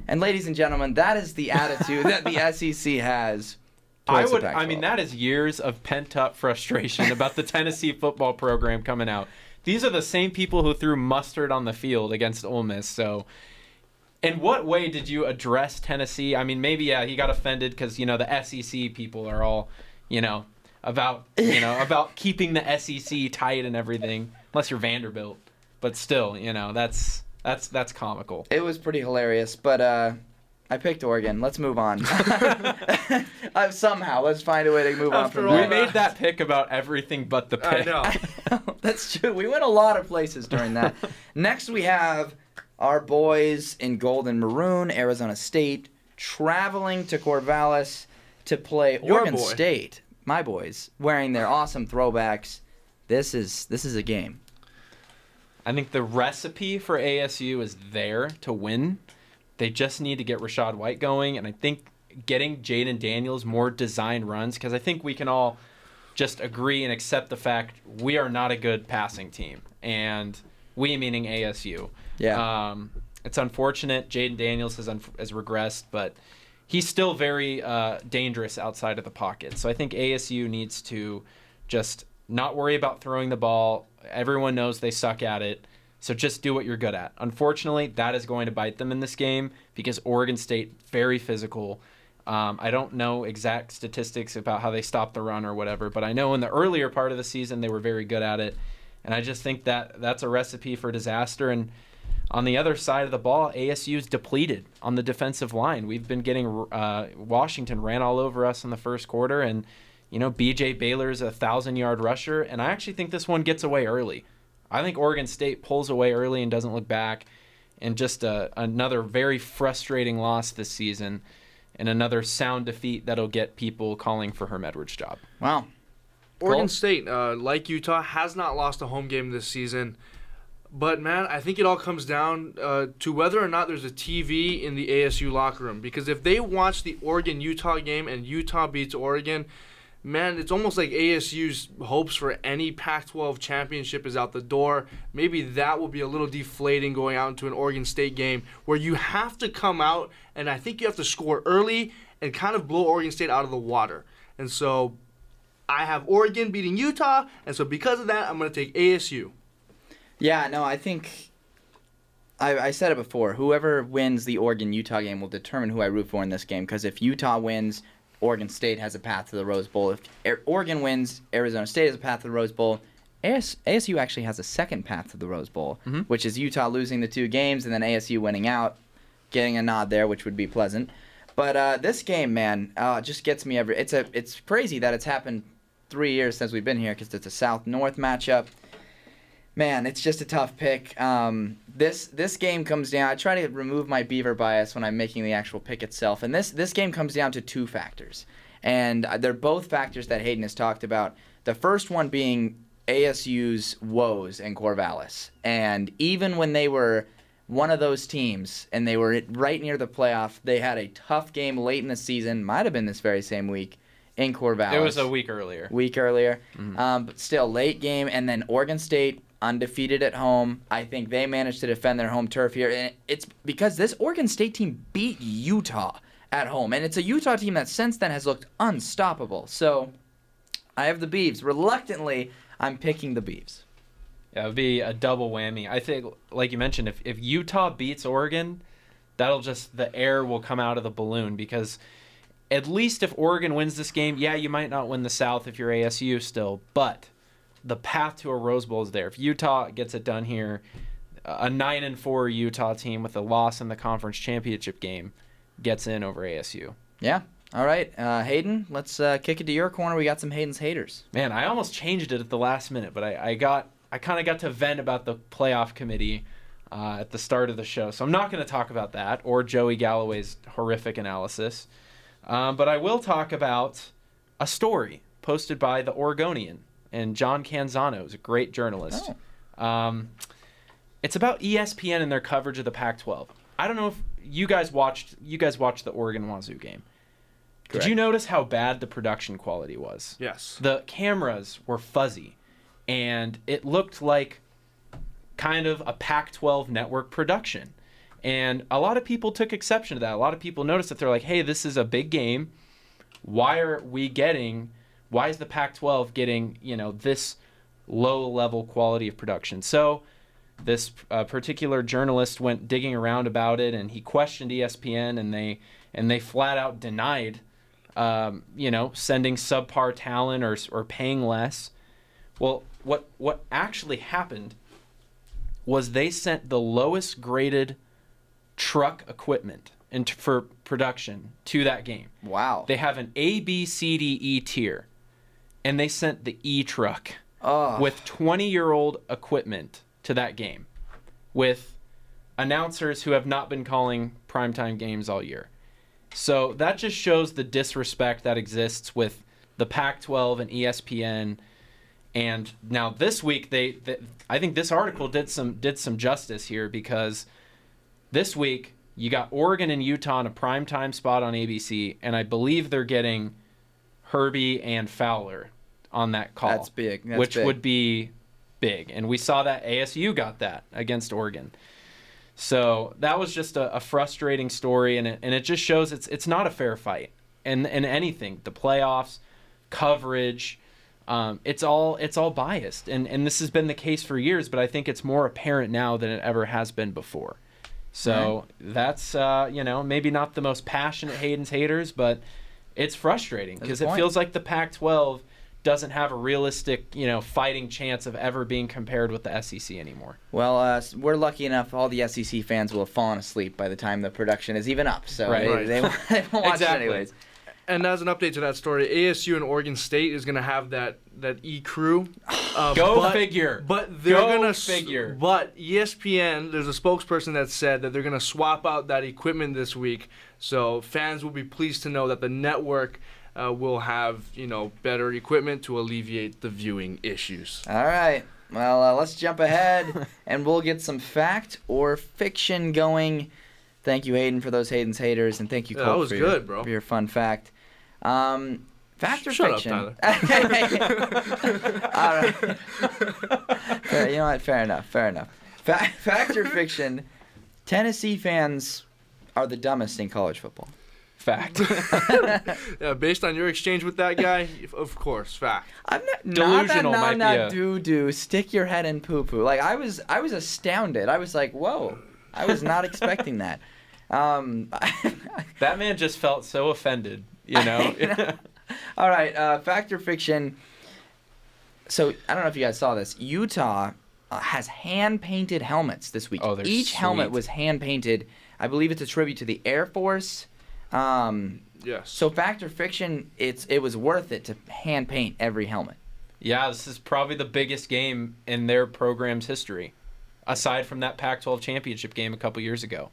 A: And ladies and gentlemen, that is the attitude that the [laughs] SEC has.
B: I would. I
A: Pac-12.
B: mean, that is years of pent up frustration about the Tennessee football program coming out. These are the same people who threw mustard on the field against Ole Miss. So, in what way did you address Tennessee? I mean, maybe yeah, he got offended because you know the SEC people are all, you know, about you know [laughs] about keeping the SEC tight and everything. Unless you're Vanderbilt, but still, you know, that's that's that's comical.
A: It was pretty hilarious, but uh, I picked Oregon. Let's move on. [laughs] uh, somehow, let's find a way to move on from
C: all
B: We
A: that.
B: made that pick about everything but the
C: I
B: pick.
C: know. [laughs]
A: That's true. We went a lot of places during that. Next, we have our boys in gold and maroon, Arizona State, traveling to Corvallis to play
C: Your
A: Oregon
C: boy.
A: State. My boys, wearing their awesome throwbacks. This is this is a game.
B: I think the recipe for ASU is there to win. They just need to get Rachaad White going, and I think getting Jayden Daniels more designed runs because I think we can all just agree and accept the fact we are not a good passing team, and we meaning ASU.
A: Yeah.
B: Um, it's unfortunate Jayden Daniels has un- has regressed, but he's still very uh, dangerous outside of the pocket. So I think ASU needs to just not worry about throwing the ball. Everyone knows they suck at it. So just do what you're good at. Unfortunately, that is going to bite them in this game because Oregon State very physical. Um, I don't know exact statistics about how they stopped the run or whatever, but I know in the earlier part of the season they were very good at it, and I just think that that's a recipe for disaster. And on the other side of the ball, ASU is depleted on the defensive line. We've been getting uh, Washington ran all over us in the first quarter, and you know BJ Baylor's a thousand yard rusher, and I actually think this one gets away early. I think Oregon State pulls away early and doesn't look back, and just a, another very frustrating loss this season, and another sound defeat that'll get people calling for Herm Edwards' job.
A: Wow.
C: Oregon
A: Cool.
C: State, uh, like Utah, has not lost a home game this season. But man, I think it all comes down uh, to whether or not there's a TV in the ASU locker room. Because if they watch the Oregon Utah game and Utah beats Oregon, man, it's almost like ASU's hopes for any Pac-12 championship is out the door. Maybe that will be a little deflating going out into an Oregon State game where you have to come out and I think you have to score early and kind of blow Oregon State out of the water. And so I have Oregon beating Utah, and so because of that, I'm going to take ASU.
A: Yeah, no, I think I, I said it before. Whoever wins the Oregon Utah game will determine who I root for in this game. Because if Utah wins, Oregon State has a path to the Rose Bowl. If Oregon wins, Arizona State has a path to the Rose Bowl. AS- ASU actually has a second path to the Rose Bowl, which is Utah losing the two games and then ASU winning out, getting a nod there, which would be pleasant. But uh, this game, man, uh, just gets me every. It's a. It's crazy that it's happened three years since we've been here because it's a South North matchup. Man, it's just a tough pick. Um, this this game comes down. I try to remove my Beaver bias when I'm making the actual pick itself, and this this game comes down to two factors, and they're both factors that Hayden has talked about. The first one being ASU's woes in Corvallis, and even when they were one of those teams and they were right near the playoff, they had a tough game late in the season. Might have been this very same week in Corvallis
B: It was a week earlier.
A: week earlier. Um, but still, late game, and then Oregon State undefeated at home. I think they managed to defend their home turf here, and it's because this Oregon State team beat Utah at home, and it's a Utah team that since then has looked unstoppable. So, I have the Beavs. Reluctantly, I'm picking the Beavs.
B: Yeah, it would be a double whammy. I think, like you mentioned, if, if Utah beats Oregon, that'll just, the air will come out of the balloon because at least if Oregon wins this game, yeah, you might not win the South if you're ASU still, but the path to a Rose Bowl is there. If Utah gets it done here, a 9 and 4 Utah team with a loss in the conference championship game gets in over ASU.
A: Yeah. All right, uh, Hayden. Let's uh, kick it to your corner. We got some Hayden's haters.
B: Man, I almost changed it at the last minute, but I, I got I kind of got to vent about the playoff committee uh, at the start of the show, so I'm not going to talk about that or Joey Galloway's horrific analysis, um, but I will talk about a story posted by the Oregonian and John Canzano, is a great journalist. Um, it's about ESPN and their coverage of the Pac-12. I don't know if you guys watched you guys watched the Oregon Wazoo game. Did you notice how bad the production quality was?
C: Yes.
B: the cameras were fuzzy and it looked like kind of a Pac 12 network production. And a lot of people took exception to that. A lot of people noticed that they're like, hey, this is a big game. Why are we getting, why is the Pac 12 getting, you know, this low level quality of production? So this uh, particular journalist went digging around about it and he questioned ESPN and they, and they flat out denied um, you know, sending subpar talent or or paying less. Well, what what actually happened was they sent the lowest graded truck equipment and for production to that game.
A: Wow.
B: They have an A B C D E tier, and they sent the E truck
A: oh.
B: with 20 year old equipment to that game with announcers who have not been calling primetime games all year. So that just shows the disrespect that exists with the Pac 12 and ESPN. And now this week, they, they, I think this article did some did some justice here because this week you got Oregon and Utah in a primetime spot on ABC, and I believe they're getting Herbie and Fowler on that call.
A: That's big. That's
B: which
A: big.
B: would be big. And we saw that ASU got that against Oregon. So that was just a, a frustrating story, and it, and it just shows it's it's not a fair fight. And and anything, the playoffs, coverage, um, it's all it's all biased, and and this has been the case for years. But I think it's more apparent now than it ever has been before. So that's uh, you know maybe not the most passionate Hayden's haters, but it's frustrating because it feels like the Pac-12 doesn't have a realistic you know fighting chance of ever being compared with the SEC anymore.
A: Well, uh, we're lucky enough. All the SEC fans will have fallen asleep by the time the production is even up, so
B: Right.
A: they, they, won't- [laughs] they won't watch
B: Exactly.
A: it anyways.
C: And as an update to that story, ASU and Oregon State is gonna have that that E crew. [sighs] Uh,
B: Go
C: but,
B: figure.
C: But they're
B: Go
C: gonna s-
B: figure.
C: But ESPN, there's a spokesperson that said that they're gonna swap out that equipment this week, so fans will be pleased to know that the network uh, will have you know better equipment to alleviate the viewing issues.
A: All right. Well, uh, let's jump ahead [laughs] and we'll get some fact or fiction going. Thank you, Hayden, for those Hayden's haters, and thank you,
C: Yeah, that was
A: for, your,
C: good, bro.
A: for your fun fact. Um, fact or
C: Shut up,
A: fiction? [laughs] All right. [laughs] Fair- you know what? Fair enough. Fair enough. Fa- fact or fiction? Tennessee fans are the dumbest in college football.
B: Fact. [laughs]
C: Yeah, based on your exchange with that guy, of course, fact.
A: I'm not
B: Delusional
A: not
B: might
A: that,
B: be
A: not
B: a-
A: doo doo. Stick your head in poo poo. Like I was, I was astounded. I was like, whoa. I was not expecting that. Um, [laughs]
B: that man just felt so offended. You [laughs] know.
A: all right, uh, fact or fiction. So I don't know if you guys saw this. Utah uh, has hand painted helmets this week.
B: Oh, they're
A: Each helmet was hand painted. I believe it's a tribute to the Air Force. Um,
C: Yes.
A: so fact or fiction, it's it was worth it to hand paint every helmet.
B: yeah, this is probably the biggest game in their program's history, aside from that Pac-12 championship game a couple years ago,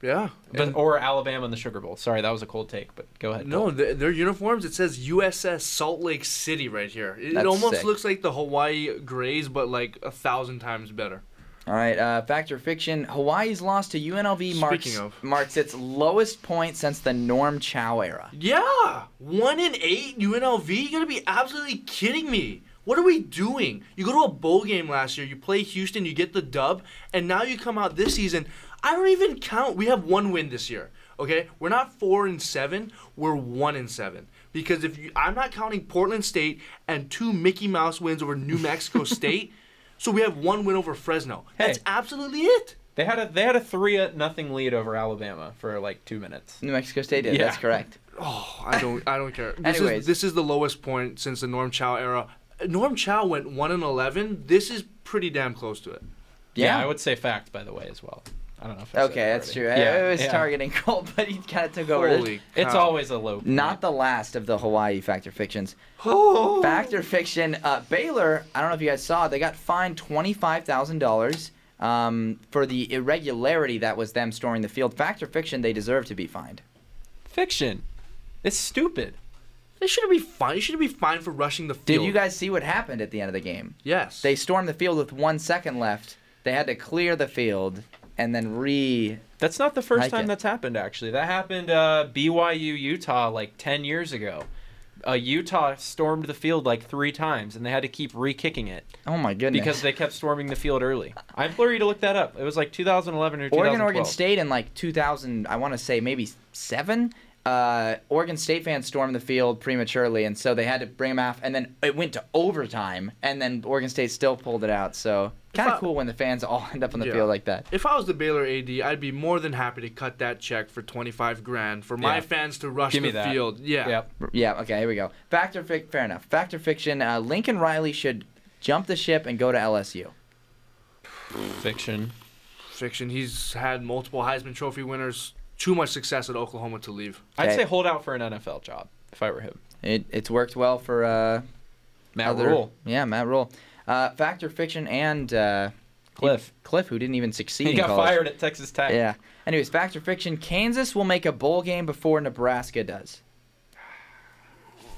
C: yeah.
B: but, or Alabama in the Sugar Bowl. Sorry, that was a cold take, but go ahead.
C: no, th their uniforms. It says USS Salt Lake City right here. It, it almost
A: sick.
C: looks like the Hawaii Grays, but like a thousand times better.
A: All right, uh, fact or fiction? Hawaii's loss to UNLV marks
C: of.
A: marks its lowest point since the Norm Chow era.
C: Yeah, one in eight UNLV. You gotta be absolutely kidding me. What are we doing? You go to a bowl game last year, you play Houston, you get the dub, and now you come out this season. I don't even count. We have one win this year. Okay, we're not four and seven. We're one and seven. Because if you, I'm not counting Portland State and two Mickey Mouse wins over New Mexico [laughs] State, so we have one win over Fresno. That's absolutely it.
B: They had a they had a three uh, nothing lead over Alabama for like two minutes.
A: New Mexico State did.
B: Yeah.
A: That's correct.
C: Oh, I don't, I don't care. This
A: Anyways.
C: is this is the lowest point since the Norm Chow era. Norm Chow went one and eleven. This is pretty damn close to it.
B: Yeah,
A: Yeah.
B: I would say fact by the way as well. I don't know if I said
A: Okay,
B: that
A: that's true.
B: already.
A: I- I was
B: yeah.
A: targeting [laughs] Colt, but he kind of took over.
C: Holy
B: It's
C: cow.
B: always a low.
A: Not the last of the Hawaii Factor fictions. Factor fiction? Uh, Baylor. I don't know if you guys saw. They got fined twenty five thousand dollars um, for the irregularity that was them storing the field. Factor fiction? They deserve to be fined.
B: fiction. It's stupid.
C: They shouldn't be fine. You shouldn't be fined for rushing the field.
A: Did
C: field.
A: you guys see what happened at the end of the game?
C: Yes.
A: They stormed the field with one second left. They had to clear the field and then re.
B: That's not the first
A: Like
B: time
A: it.
B: that's happened. Actually, that happened uh, BYU Utah like ten years ago. Uh, Utah stormed the field like three times, and they had to keep re-kicking it
A: Oh my goodness.
B: because they kept storming the field early. I implore you to look that up. It was like 2011 or 2012.
A: Oregon, Oregon State in like 2000, I want to say maybe seven. Uh, Oregon State fans stormed the field prematurely, and so they had to bring them off. And then it went to overtime, and then Oregon State still pulled it out. So kind of cool when the fans all end up on the
C: Yeah.
A: field like that.
C: If I was the Baylor AD, I'd be more than happy to cut that check for twenty five grand for my
B: Yeah.
C: fans to rush
B: Give
C: the
B: me that.
C: field. Yeah.
B: Yep.
A: Yeah. Okay. Here we go. Fact or fic? Fair enough. Fact or fiction? Uh, Lincoln Riley should jump the ship and go to LSU.
B: Fiction.
C: Fiction. He's had multiple Heisman Trophy winners. Too much success at Oklahoma to leave.
B: I'd say hold out for an NFL job if I were him.
A: It, it's worked well for uh,
B: Matt
A: other-
B: Rule.
A: Yeah, Matt Rhule. Uh, fact or fiction? And uh,
B: Kliff.
A: Kliff, who didn't even succeed.
B: He got
A: college.
B: fired at Texas Tech.
A: Yeah. Anyways, fact or fiction? Kansas will make a bowl game before Nebraska does.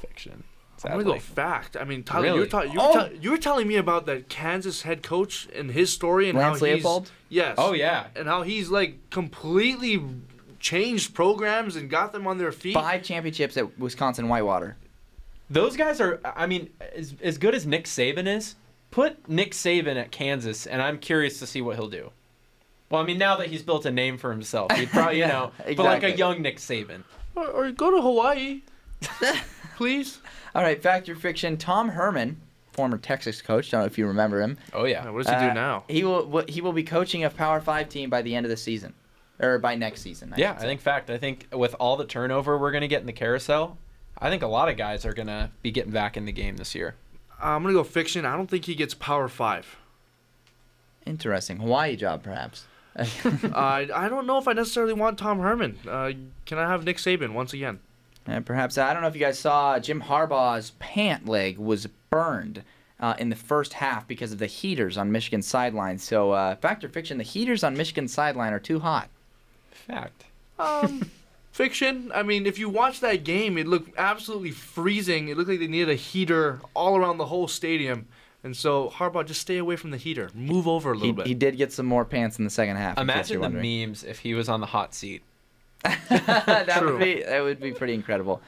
B: Fiction.
C: I'm gonna go fact. I mean, Tyler, you, were ta- you, were
A: Oh.
C: ta- you were telling me about that Kansas head coach and his story and
A: Lance
C: how he's
A: Leipold?
C: yes.
B: Oh yeah.
C: and how he's like completely changed programs and got them on their feet.
A: Five championships at Wisconsin Whitewater.
B: Those guys are. I mean, as as good as Nick Saban is, put Nick Saban at Kansas, and I'm curious to see what he'll do. Well, I mean, now that he's built a name for himself, he'd probably, you [laughs]
A: Yeah,
B: know, but like a young Nick Saban.
C: Or, or go to Hawaii, [laughs] please.
A: All right, fact or fiction? Tom Herman, former Texas coach. Don't know if you remember him.
B: Oh yeah.
C: Yeah, what does he
A: Uh,
C: do now?
A: He will. He will be coaching a Power Five team by the end of the season, or by next season. I
B: Yeah, I think fact. I think with all the turnover we're gonna get in the carousel, I think a lot of guys are gonna be getting back in the game this year.
C: I'm gonna go fiction. I don't think he gets Power Five.
A: Interesting. Hawaii job, perhaps. [laughs]
C: uh, I don't know if I necessarily want Tom Herman. Uh, can I have Nick Saban once again?
A: And perhaps I don't know if you guys saw Jim Harbaugh's pant leg was burned uh, in the first half because of the heaters on Michigan's sideline. So, uh, fact or fiction? The heaters on Michigan's sideline are too hot.
B: Fact.
C: Um, [laughs] fiction. I mean, if you watch that game, it looked absolutely freezing. It looked like they needed a heater all around the whole stadium. And so Harbaugh, just stay away from the heater. Move over a little
A: He,
C: bit.
A: he did get some more pants in the second half. in case
B: Imagine
A: you're
B: the
A: wondering.
B: memes if he was on the hot seat. [laughs]
A: that
C: True.
A: would be that would be pretty incredible.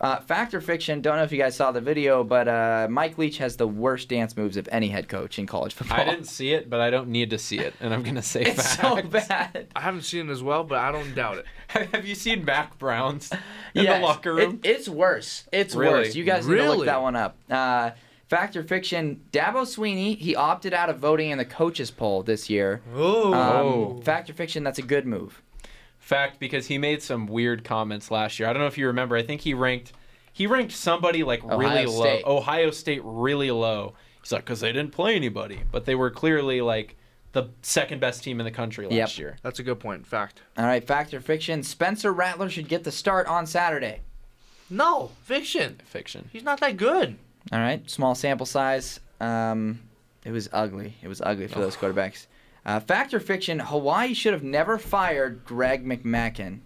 A: Uh, fact or fiction? Don't know if you guys saw the video, but uh, Mike Leach has the worst dance moves of any head coach in college football.
B: I didn't see it, but I don't need to see it, and I'm gonna say [laughs]
A: It's
B: fact.
A: so bad.
C: I haven't seen it as well, but I don't doubt it. [laughs]
B: Have you seen Mack Brown's [laughs] in
A: Yes,
B: the locker room?
A: It, it's worse. It's
B: Really?
A: worse. You guys need to look that one up. Uh, fact or fiction? Dabo Swinney he opted out of voting in the coaches poll this year.
C: Oh.
A: Um, fact or fiction? That's a good move.
B: Fact because he made some weird comments last year. I don't know if you remember. I think he ranked he ranked somebody like
A: Ohio
B: really low. Ohio State really low. He's like because they didn't play anybody, but they were clearly like the second best team in the country last
A: Yep.
B: year.
C: That's a good point. Fact.
A: All right, fact or fiction? Spencer Rattler should get the start on Saturday.
C: No, fiction.
B: Fiction.
C: He's not that good.
A: All right, small sample size. Um, it was ugly. It was ugly for those quarterbacks. Uh, fact or fiction? Hawaii should have never fired Greg McMackin.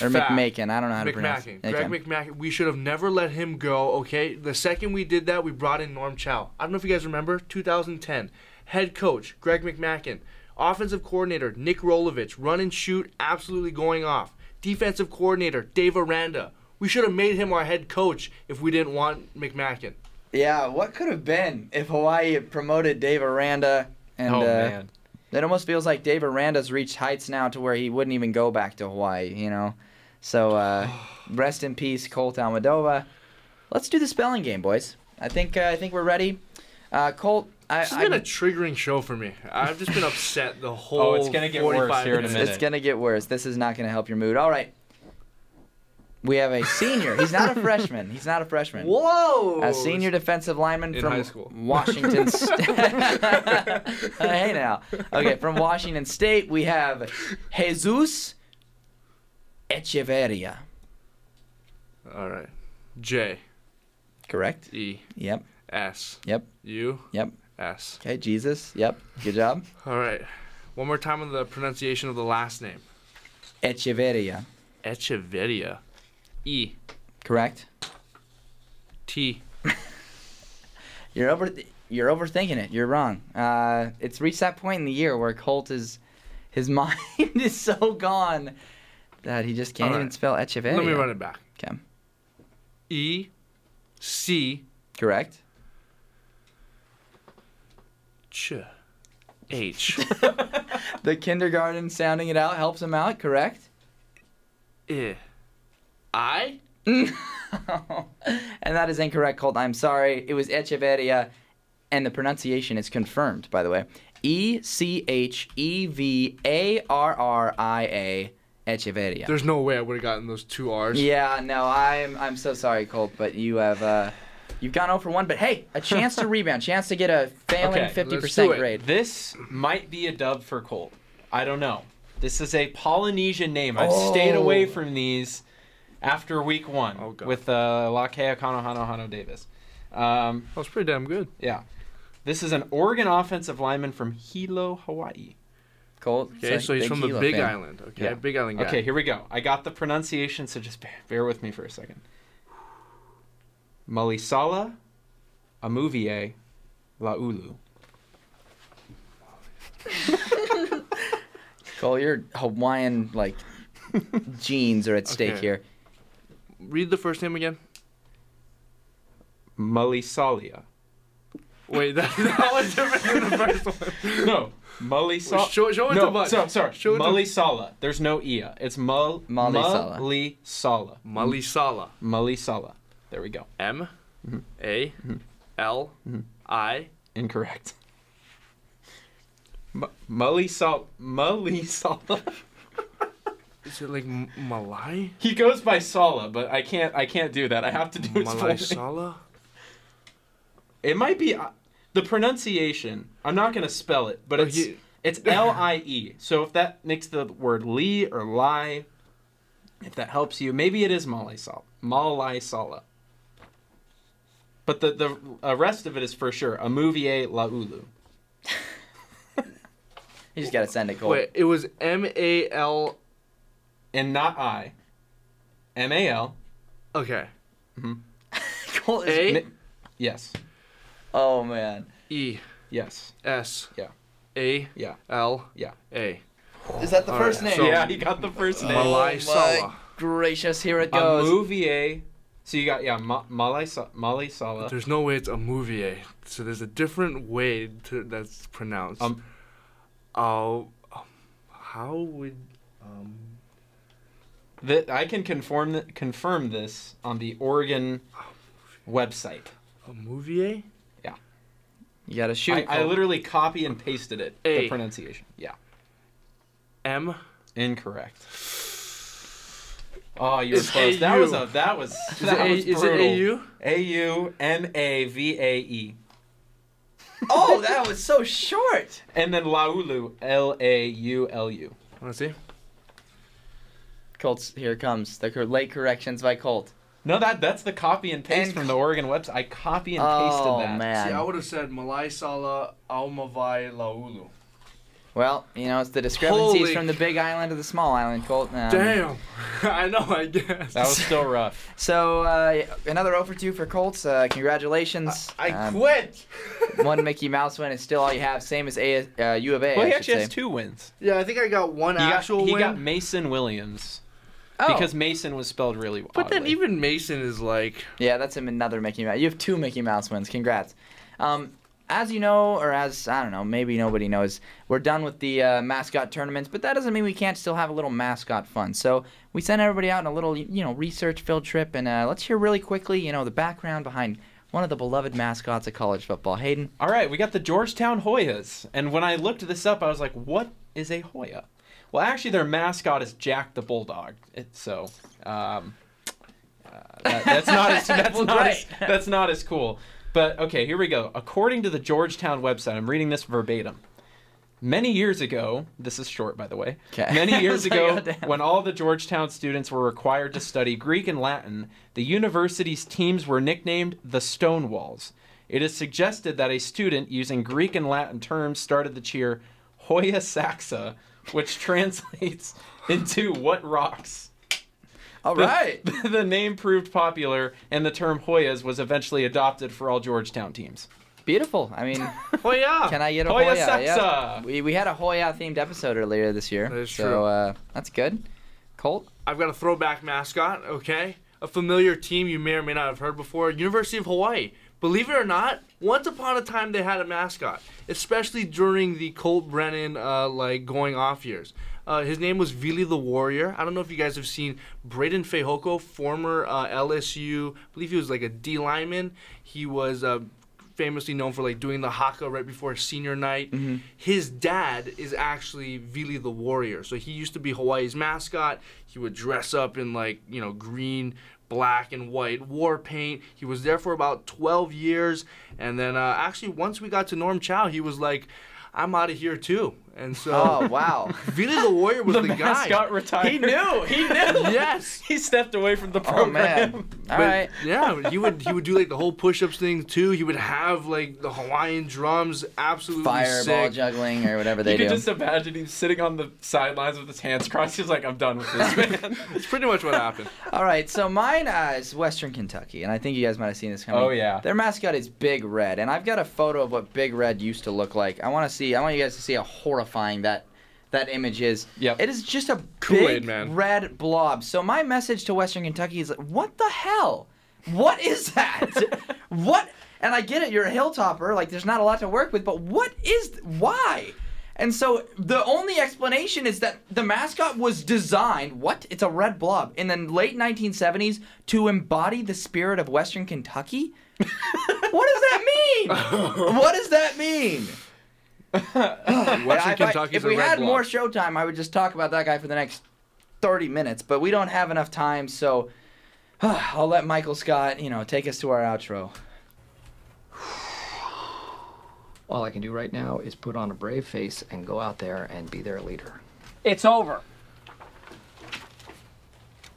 A: Or
C: Fact.
A: McMakin. I don't know how to pronounce
C: McMackin.
A: it.
C: Greg
A: Okay.
C: McMackin. We should have never let him go, okay? The second we did that, we brought in Norm Chow. I don't know if you guys remember, 2010. Head coach, Greg McMackin. Offensive coordinator, Nick Rolovich. Run and shoot, absolutely going off. Defensive coordinator, Dave Aranda. We should have made him our head coach if we didn't want McMackin.
A: Yeah, what could have been if Hawaii had promoted Dave Aranda? And
B: oh
A: uh,
B: man.
A: It almost feels like Dave Aranda's reached heights now to where he wouldn't even go back to Hawaii. You know, so uh, [sighs] rest in peace, Colt Almadova. Let's do the spelling game, boys. I think uh, I think we're ready. Uh, Colt, I,
C: This has
A: I
C: been a triggering show for me. I've just been upset the whole [laughs]
B: Oh, it's gonna get worse
C: 45
B: here in a minute.
A: It's gonna get worse. This is not gonna help your mood. All right. We have a senior. He's not a freshman. He's not a freshman.
C: Whoa!
A: A senior defensive lineman
C: In
A: from
C: high school.
A: Washington [laughs] State. [laughs] hey now. Okay, from Washington State, we have Jesus Echevarria.
C: All right. J
A: Correct?
C: E
A: Yep.
C: S
A: Yep.
C: U
A: Yep.
C: S.
A: Okay, Jesus. Yep. Good job. [laughs]
C: All right. One more time on the pronunciation of the last name.
A: Echevarria.
C: Echevarria. E
A: Correct?
C: T. [laughs]
A: You're over you're overthinking it. You're wrong. Uh, it's reached that point in the year where Colt is his [laughs] mind is so gone that he just can't
C: All
A: even
C: right.
A: spell Echevarria.
C: Let me run it back.
A: Okay.
C: E C
A: Correct.
C: Ch H [laughs]
A: The kindergarten sounding it out helps him out, correct?
C: I I [laughs]
A: and that is incorrect, Colt. I'm sorry. It was Echevarria, and the pronunciation is confirmed, by the way. E C H E V A R R I A Echevarria.
C: There's no way I would have gotten those two R's.
A: Yeah, no, I'm I'm so sorry, Colt, but you have uh, you've gone over one. But hey, a chance to [laughs] rebound, chance to get a failing
B: Okay,
A: fifty
C: let's
A: percent
C: do it.
A: grade.
B: This might be a dub for Colt. I don't know. This is a Polynesian name. I've stayed
A: Oh.
B: away from these after week one
C: Oh,
B: with uh, Lakea Kanohano Hano Davis. Um,
C: That was pretty damn good.
B: yeah. This is an Oregon offensive lineman from Hilo, Hawaii.
A: Colt.
C: Okay, so he's from the
A: Hilo
C: Big
A: fan.
C: Island. Okay,
B: Yeah.
C: Big Island guy.
B: Okay, here we go. I got the pronunciation, so just bear, bear with me for a second. Malisala, Amuvier, Laulu. [laughs]
A: Colt, your Hawaiian like [laughs] genes are at stake
C: Okay.
A: here.
C: Read the first name again.
B: Malisalia.
C: Wait, that, [laughs] that was different than the first one.
B: No, Malisala.
C: Show- show it
B: no,
C: to Bud.
B: so, sorry.
C: Show it to-
B: There's no ia. It's Mul
A: Malisala.
B: Malisala.
C: Malisala.
B: Malisala. There we go.
C: M mm-hmm. A mm-hmm. L mm-hmm. I.
B: Incorrect. M- Malisala. [laughs] Malisala.
C: Is it like M- Malai?
B: he goes by Sala, but I can't. I can't do that. I have to do his full
C: Malai
B: name.
C: Sala?
B: It might be uh, the pronunciation. I'm not gonna spell it, but
C: Oh,
B: it's
C: you-
B: it's L I E. So if that makes the word Lee or Lie, if that helps you, maybe it is Malai Sala. Malai Sala. But the the uh, rest of it is for sure a Amuvier Laulu. [laughs]
A: You just gotta send it, Colt.
C: Wait, it was M A L.
B: and not I. M A L.
C: Okay. [laughs]
A: Colt is-
C: A
B: Yes.
A: oh man.
C: E
B: Yes.
C: S
B: Yeah.
C: A
B: Yeah.
C: L
B: Yeah.
C: A.
A: Is that the
C: All
A: first
C: right,
A: name?
C: so-
B: yeah, he got the first name.
C: Malai
A: my
C: Sala.
A: gracious, here it goes.
B: Amuvier So you got yeah, Ma- Malai Sa- Mali Sala.
C: There's no way it's a movie. So there's a different way to, that's pronounced.
B: Um,
C: oh, um, how would um,
B: That I can confirm th- confirm this on the Oregon website.
C: a movie? Eh?
A: You gotta shoot.
B: I, I literally copy and pasted it.
C: A.
B: The pronunciation. Yeah.
C: M.
B: Incorrect. Oh, you were
C: It's
B: close. That was a that was
C: Is
B: that
C: it,
B: was
C: a, is it AU?
B: A U M A V A E.
A: oh, that was so short.
B: And then Laulu L A U L U.
C: Let's see.
A: Colts, here it comes. The late corrections by Colt.
B: No, that that's the copy and paste
A: And-
B: from the Oregon website. I copy and pasted
A: Oh
B: that.
A: man.
C: See, I would have said Malai Sala Almavai Laulu.
A: Well, you know, it's the discrepancies
C: Holy-
A: from the big island to the small island, Colt. Um,
C: Damn. [laughs] I know, I guess.
B: That was still rough. [laughs]
A: So uh, another 0 for 2 for Colts. Uh, congratulations.
C: I
A: Um,
C: quit. [laughs]
A: one Mickey Mouse win is still all you have. Same as A- uh, U of A.
B: Well, he
A: should
B: actually
A: say.
B: has two wins.
C: yeah, I think I got one
B: He got,
C: actual
B: he
C: win.
B: got Mason Williams
A: Oh.
B: because Mason was spelled really. Well.
C: But then even Mason is like,
A: Yeah, that's him. Another Mickey Mouse. You have two Mickey Mouse wins. Congrats. Um, as you know, or as I don't know, maybe nobody knows, we're done with the uh, mascot tournaments, but that doesn't mean we can't still have a little mascot fun. So we sent everybody out on a little, you know, research field trip, and uh, let's hear really quickly, you know, the background behind one of the beloved mascots of college football. Hayden.
B: All right, we got the Georgetown Hoyas. And when I looked this up, I was like, what is a Hoya? Well, actually, their mascot is Jack the Bulldog. It, so, um, uh, that, that's not as [laughs] that's
A: Well,
B: not as, that's not as cool. But okay, here we go. According to the Georgetown website, I'm reading this verbatim. Many years ago, this is short by the way.
A: 'Kay.
B: Many [laughs] years
A: like,
B: ago,
A: oh,
B: when all the Georgetown students were required to study Greek and Latin, the university's teams were nicknamed the Stonewalls. It is suggested that a student using Greek and Latin terms started the cheer Hoya Saxa, [laughs] which translates [laughs] into what rocks.
A: All
B: The-
A: right. [laughs]
B: The, name proved popular, and the term Hoyas was eventually adopted for all Georgetown teams.
A: Beautiful. I mean,
C: yeah.
A: can I get a
B: Hoya
A: Hoya?
B: Saxa.
A: Yeah. We, we had a Hoya themed episode earlier this year.
C: That is
A: so
C: true.
A: Uh, that's good. Colt.
C: I've got a throwback mascot, okay? A familiar team you may or may not have heard before University of Hawaii. Believe it or not, once upon a time they had a mascot, especially during the Colt Brennan uh, like going off years. Uh, his name was Vili the Warrior. I don't know if you guys have seen Breiden Fehoko, former uh, LSU. I believe he was like a D lineman. He was uh, famously known for like doing the haka right before senior night. His dad is actually Vili the Warrior. So he used to be Hawaii's mascot. He would dress up in like, you know, green, black and white war paint. He was there for about 12 years and then uh, actually once we got to Norm Chow, he was like I'm out of here too. And so
A: Oh wow. [laughs]
C: Vili the Warrior was
B: The,
C: the,
B: mascot
C: guy.
B: retired.
A: he knew. He knew. [laughs]
C: Yes.
B: he stepped away from the program.
A: Oh
B: program.
A: man. [laughs] All
C: But,
A: right.
C: Yeah, he would he would do like the whole push-ups thing too. He would have like the Hawaiian drums, absolutely
A: Fireball
C: sick.
A: juggling or whatever they
B: You could
A: do.
B: just imagine him sitting on the sidelines with his hands crossed. He's like, I'm done with this, man.
C: It's pretty much what happened.
A: All right, so mine uh, is Western Kentucky, and I think you guys might have seen this coming.
B: Oh, yeah.
A: Their mascot is Big Red, and I've got a photo of what Big Red used to look like. I want to see. I want you guys to see a horrifying that that image is.
B: Yep.
A: It is just a
C: Kool-Aid
A: big
C: Man.
A: red blob. So my message to Western Kentucky is, what the hell? What is that? [laughs] what? And I get it. You're a hilltopper. Like there's not a lot to work with, but what is? Why? And so the only explanation is that the mascot was designed, what? It's a red blob, in the late 1970s to embody the spirit of Western Kentucky? [laughs] what does that mean? [laughs] what does that mean?
C: Western
A: if if we
C: red
A: had
C: blob.
A: more showtime, I would just talk about that guy for the next 30 minutes, but we don't have enough time, so [sighs] I'll let Michael Scott, you know, take us to our outro. [sighs]
F: All I can do right now is put on a brave face and go out there and be their leader.
G: It's over.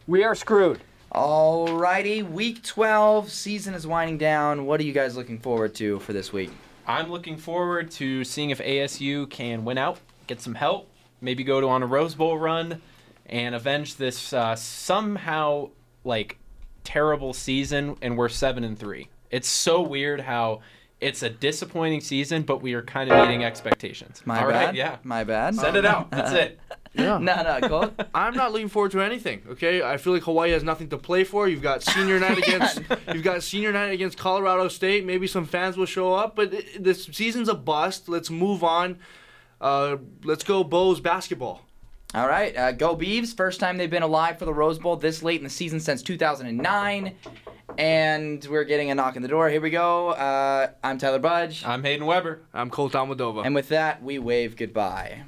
G: We are screwed.
A: Alrighty, week 12, season is winding down. What are you guys looking forward to for this week?
B: I'm looking forward to seeing if ASU can win out, get some help, maybe go to on a Rose Bowl run, and avenge this uh, somehow like terrible season. And we're seven and three. It's so weird how it's a disappointing season, but we are kind of meeting expectations.
A: My
B: All
A: bad.
B: right, yeah.
A: My bad.
B: Send it out. That's [laughs] it.
C: Yeah.
A: no, no, Colt.
C: I'm not looking forward to anything. Okay, I feel like Hawaii has nothing to play for. You've got senior night [laughs] against you've got senior night against Colorado State. Maybe some fans will show up, but it, this season's a bust. Let's move on. Uh, let's go Bows basketball.
A: All right, uh, go Beavs. First time they've been alive for the Rose Bowl this late in the season since 2009. And we're getting a knock on the door. Here we go. Uh, I'm Tyler Budge.
B: I'm Hayden Weber.
C: I'm Colt Almadova.
A: And with that, we wave goodbye.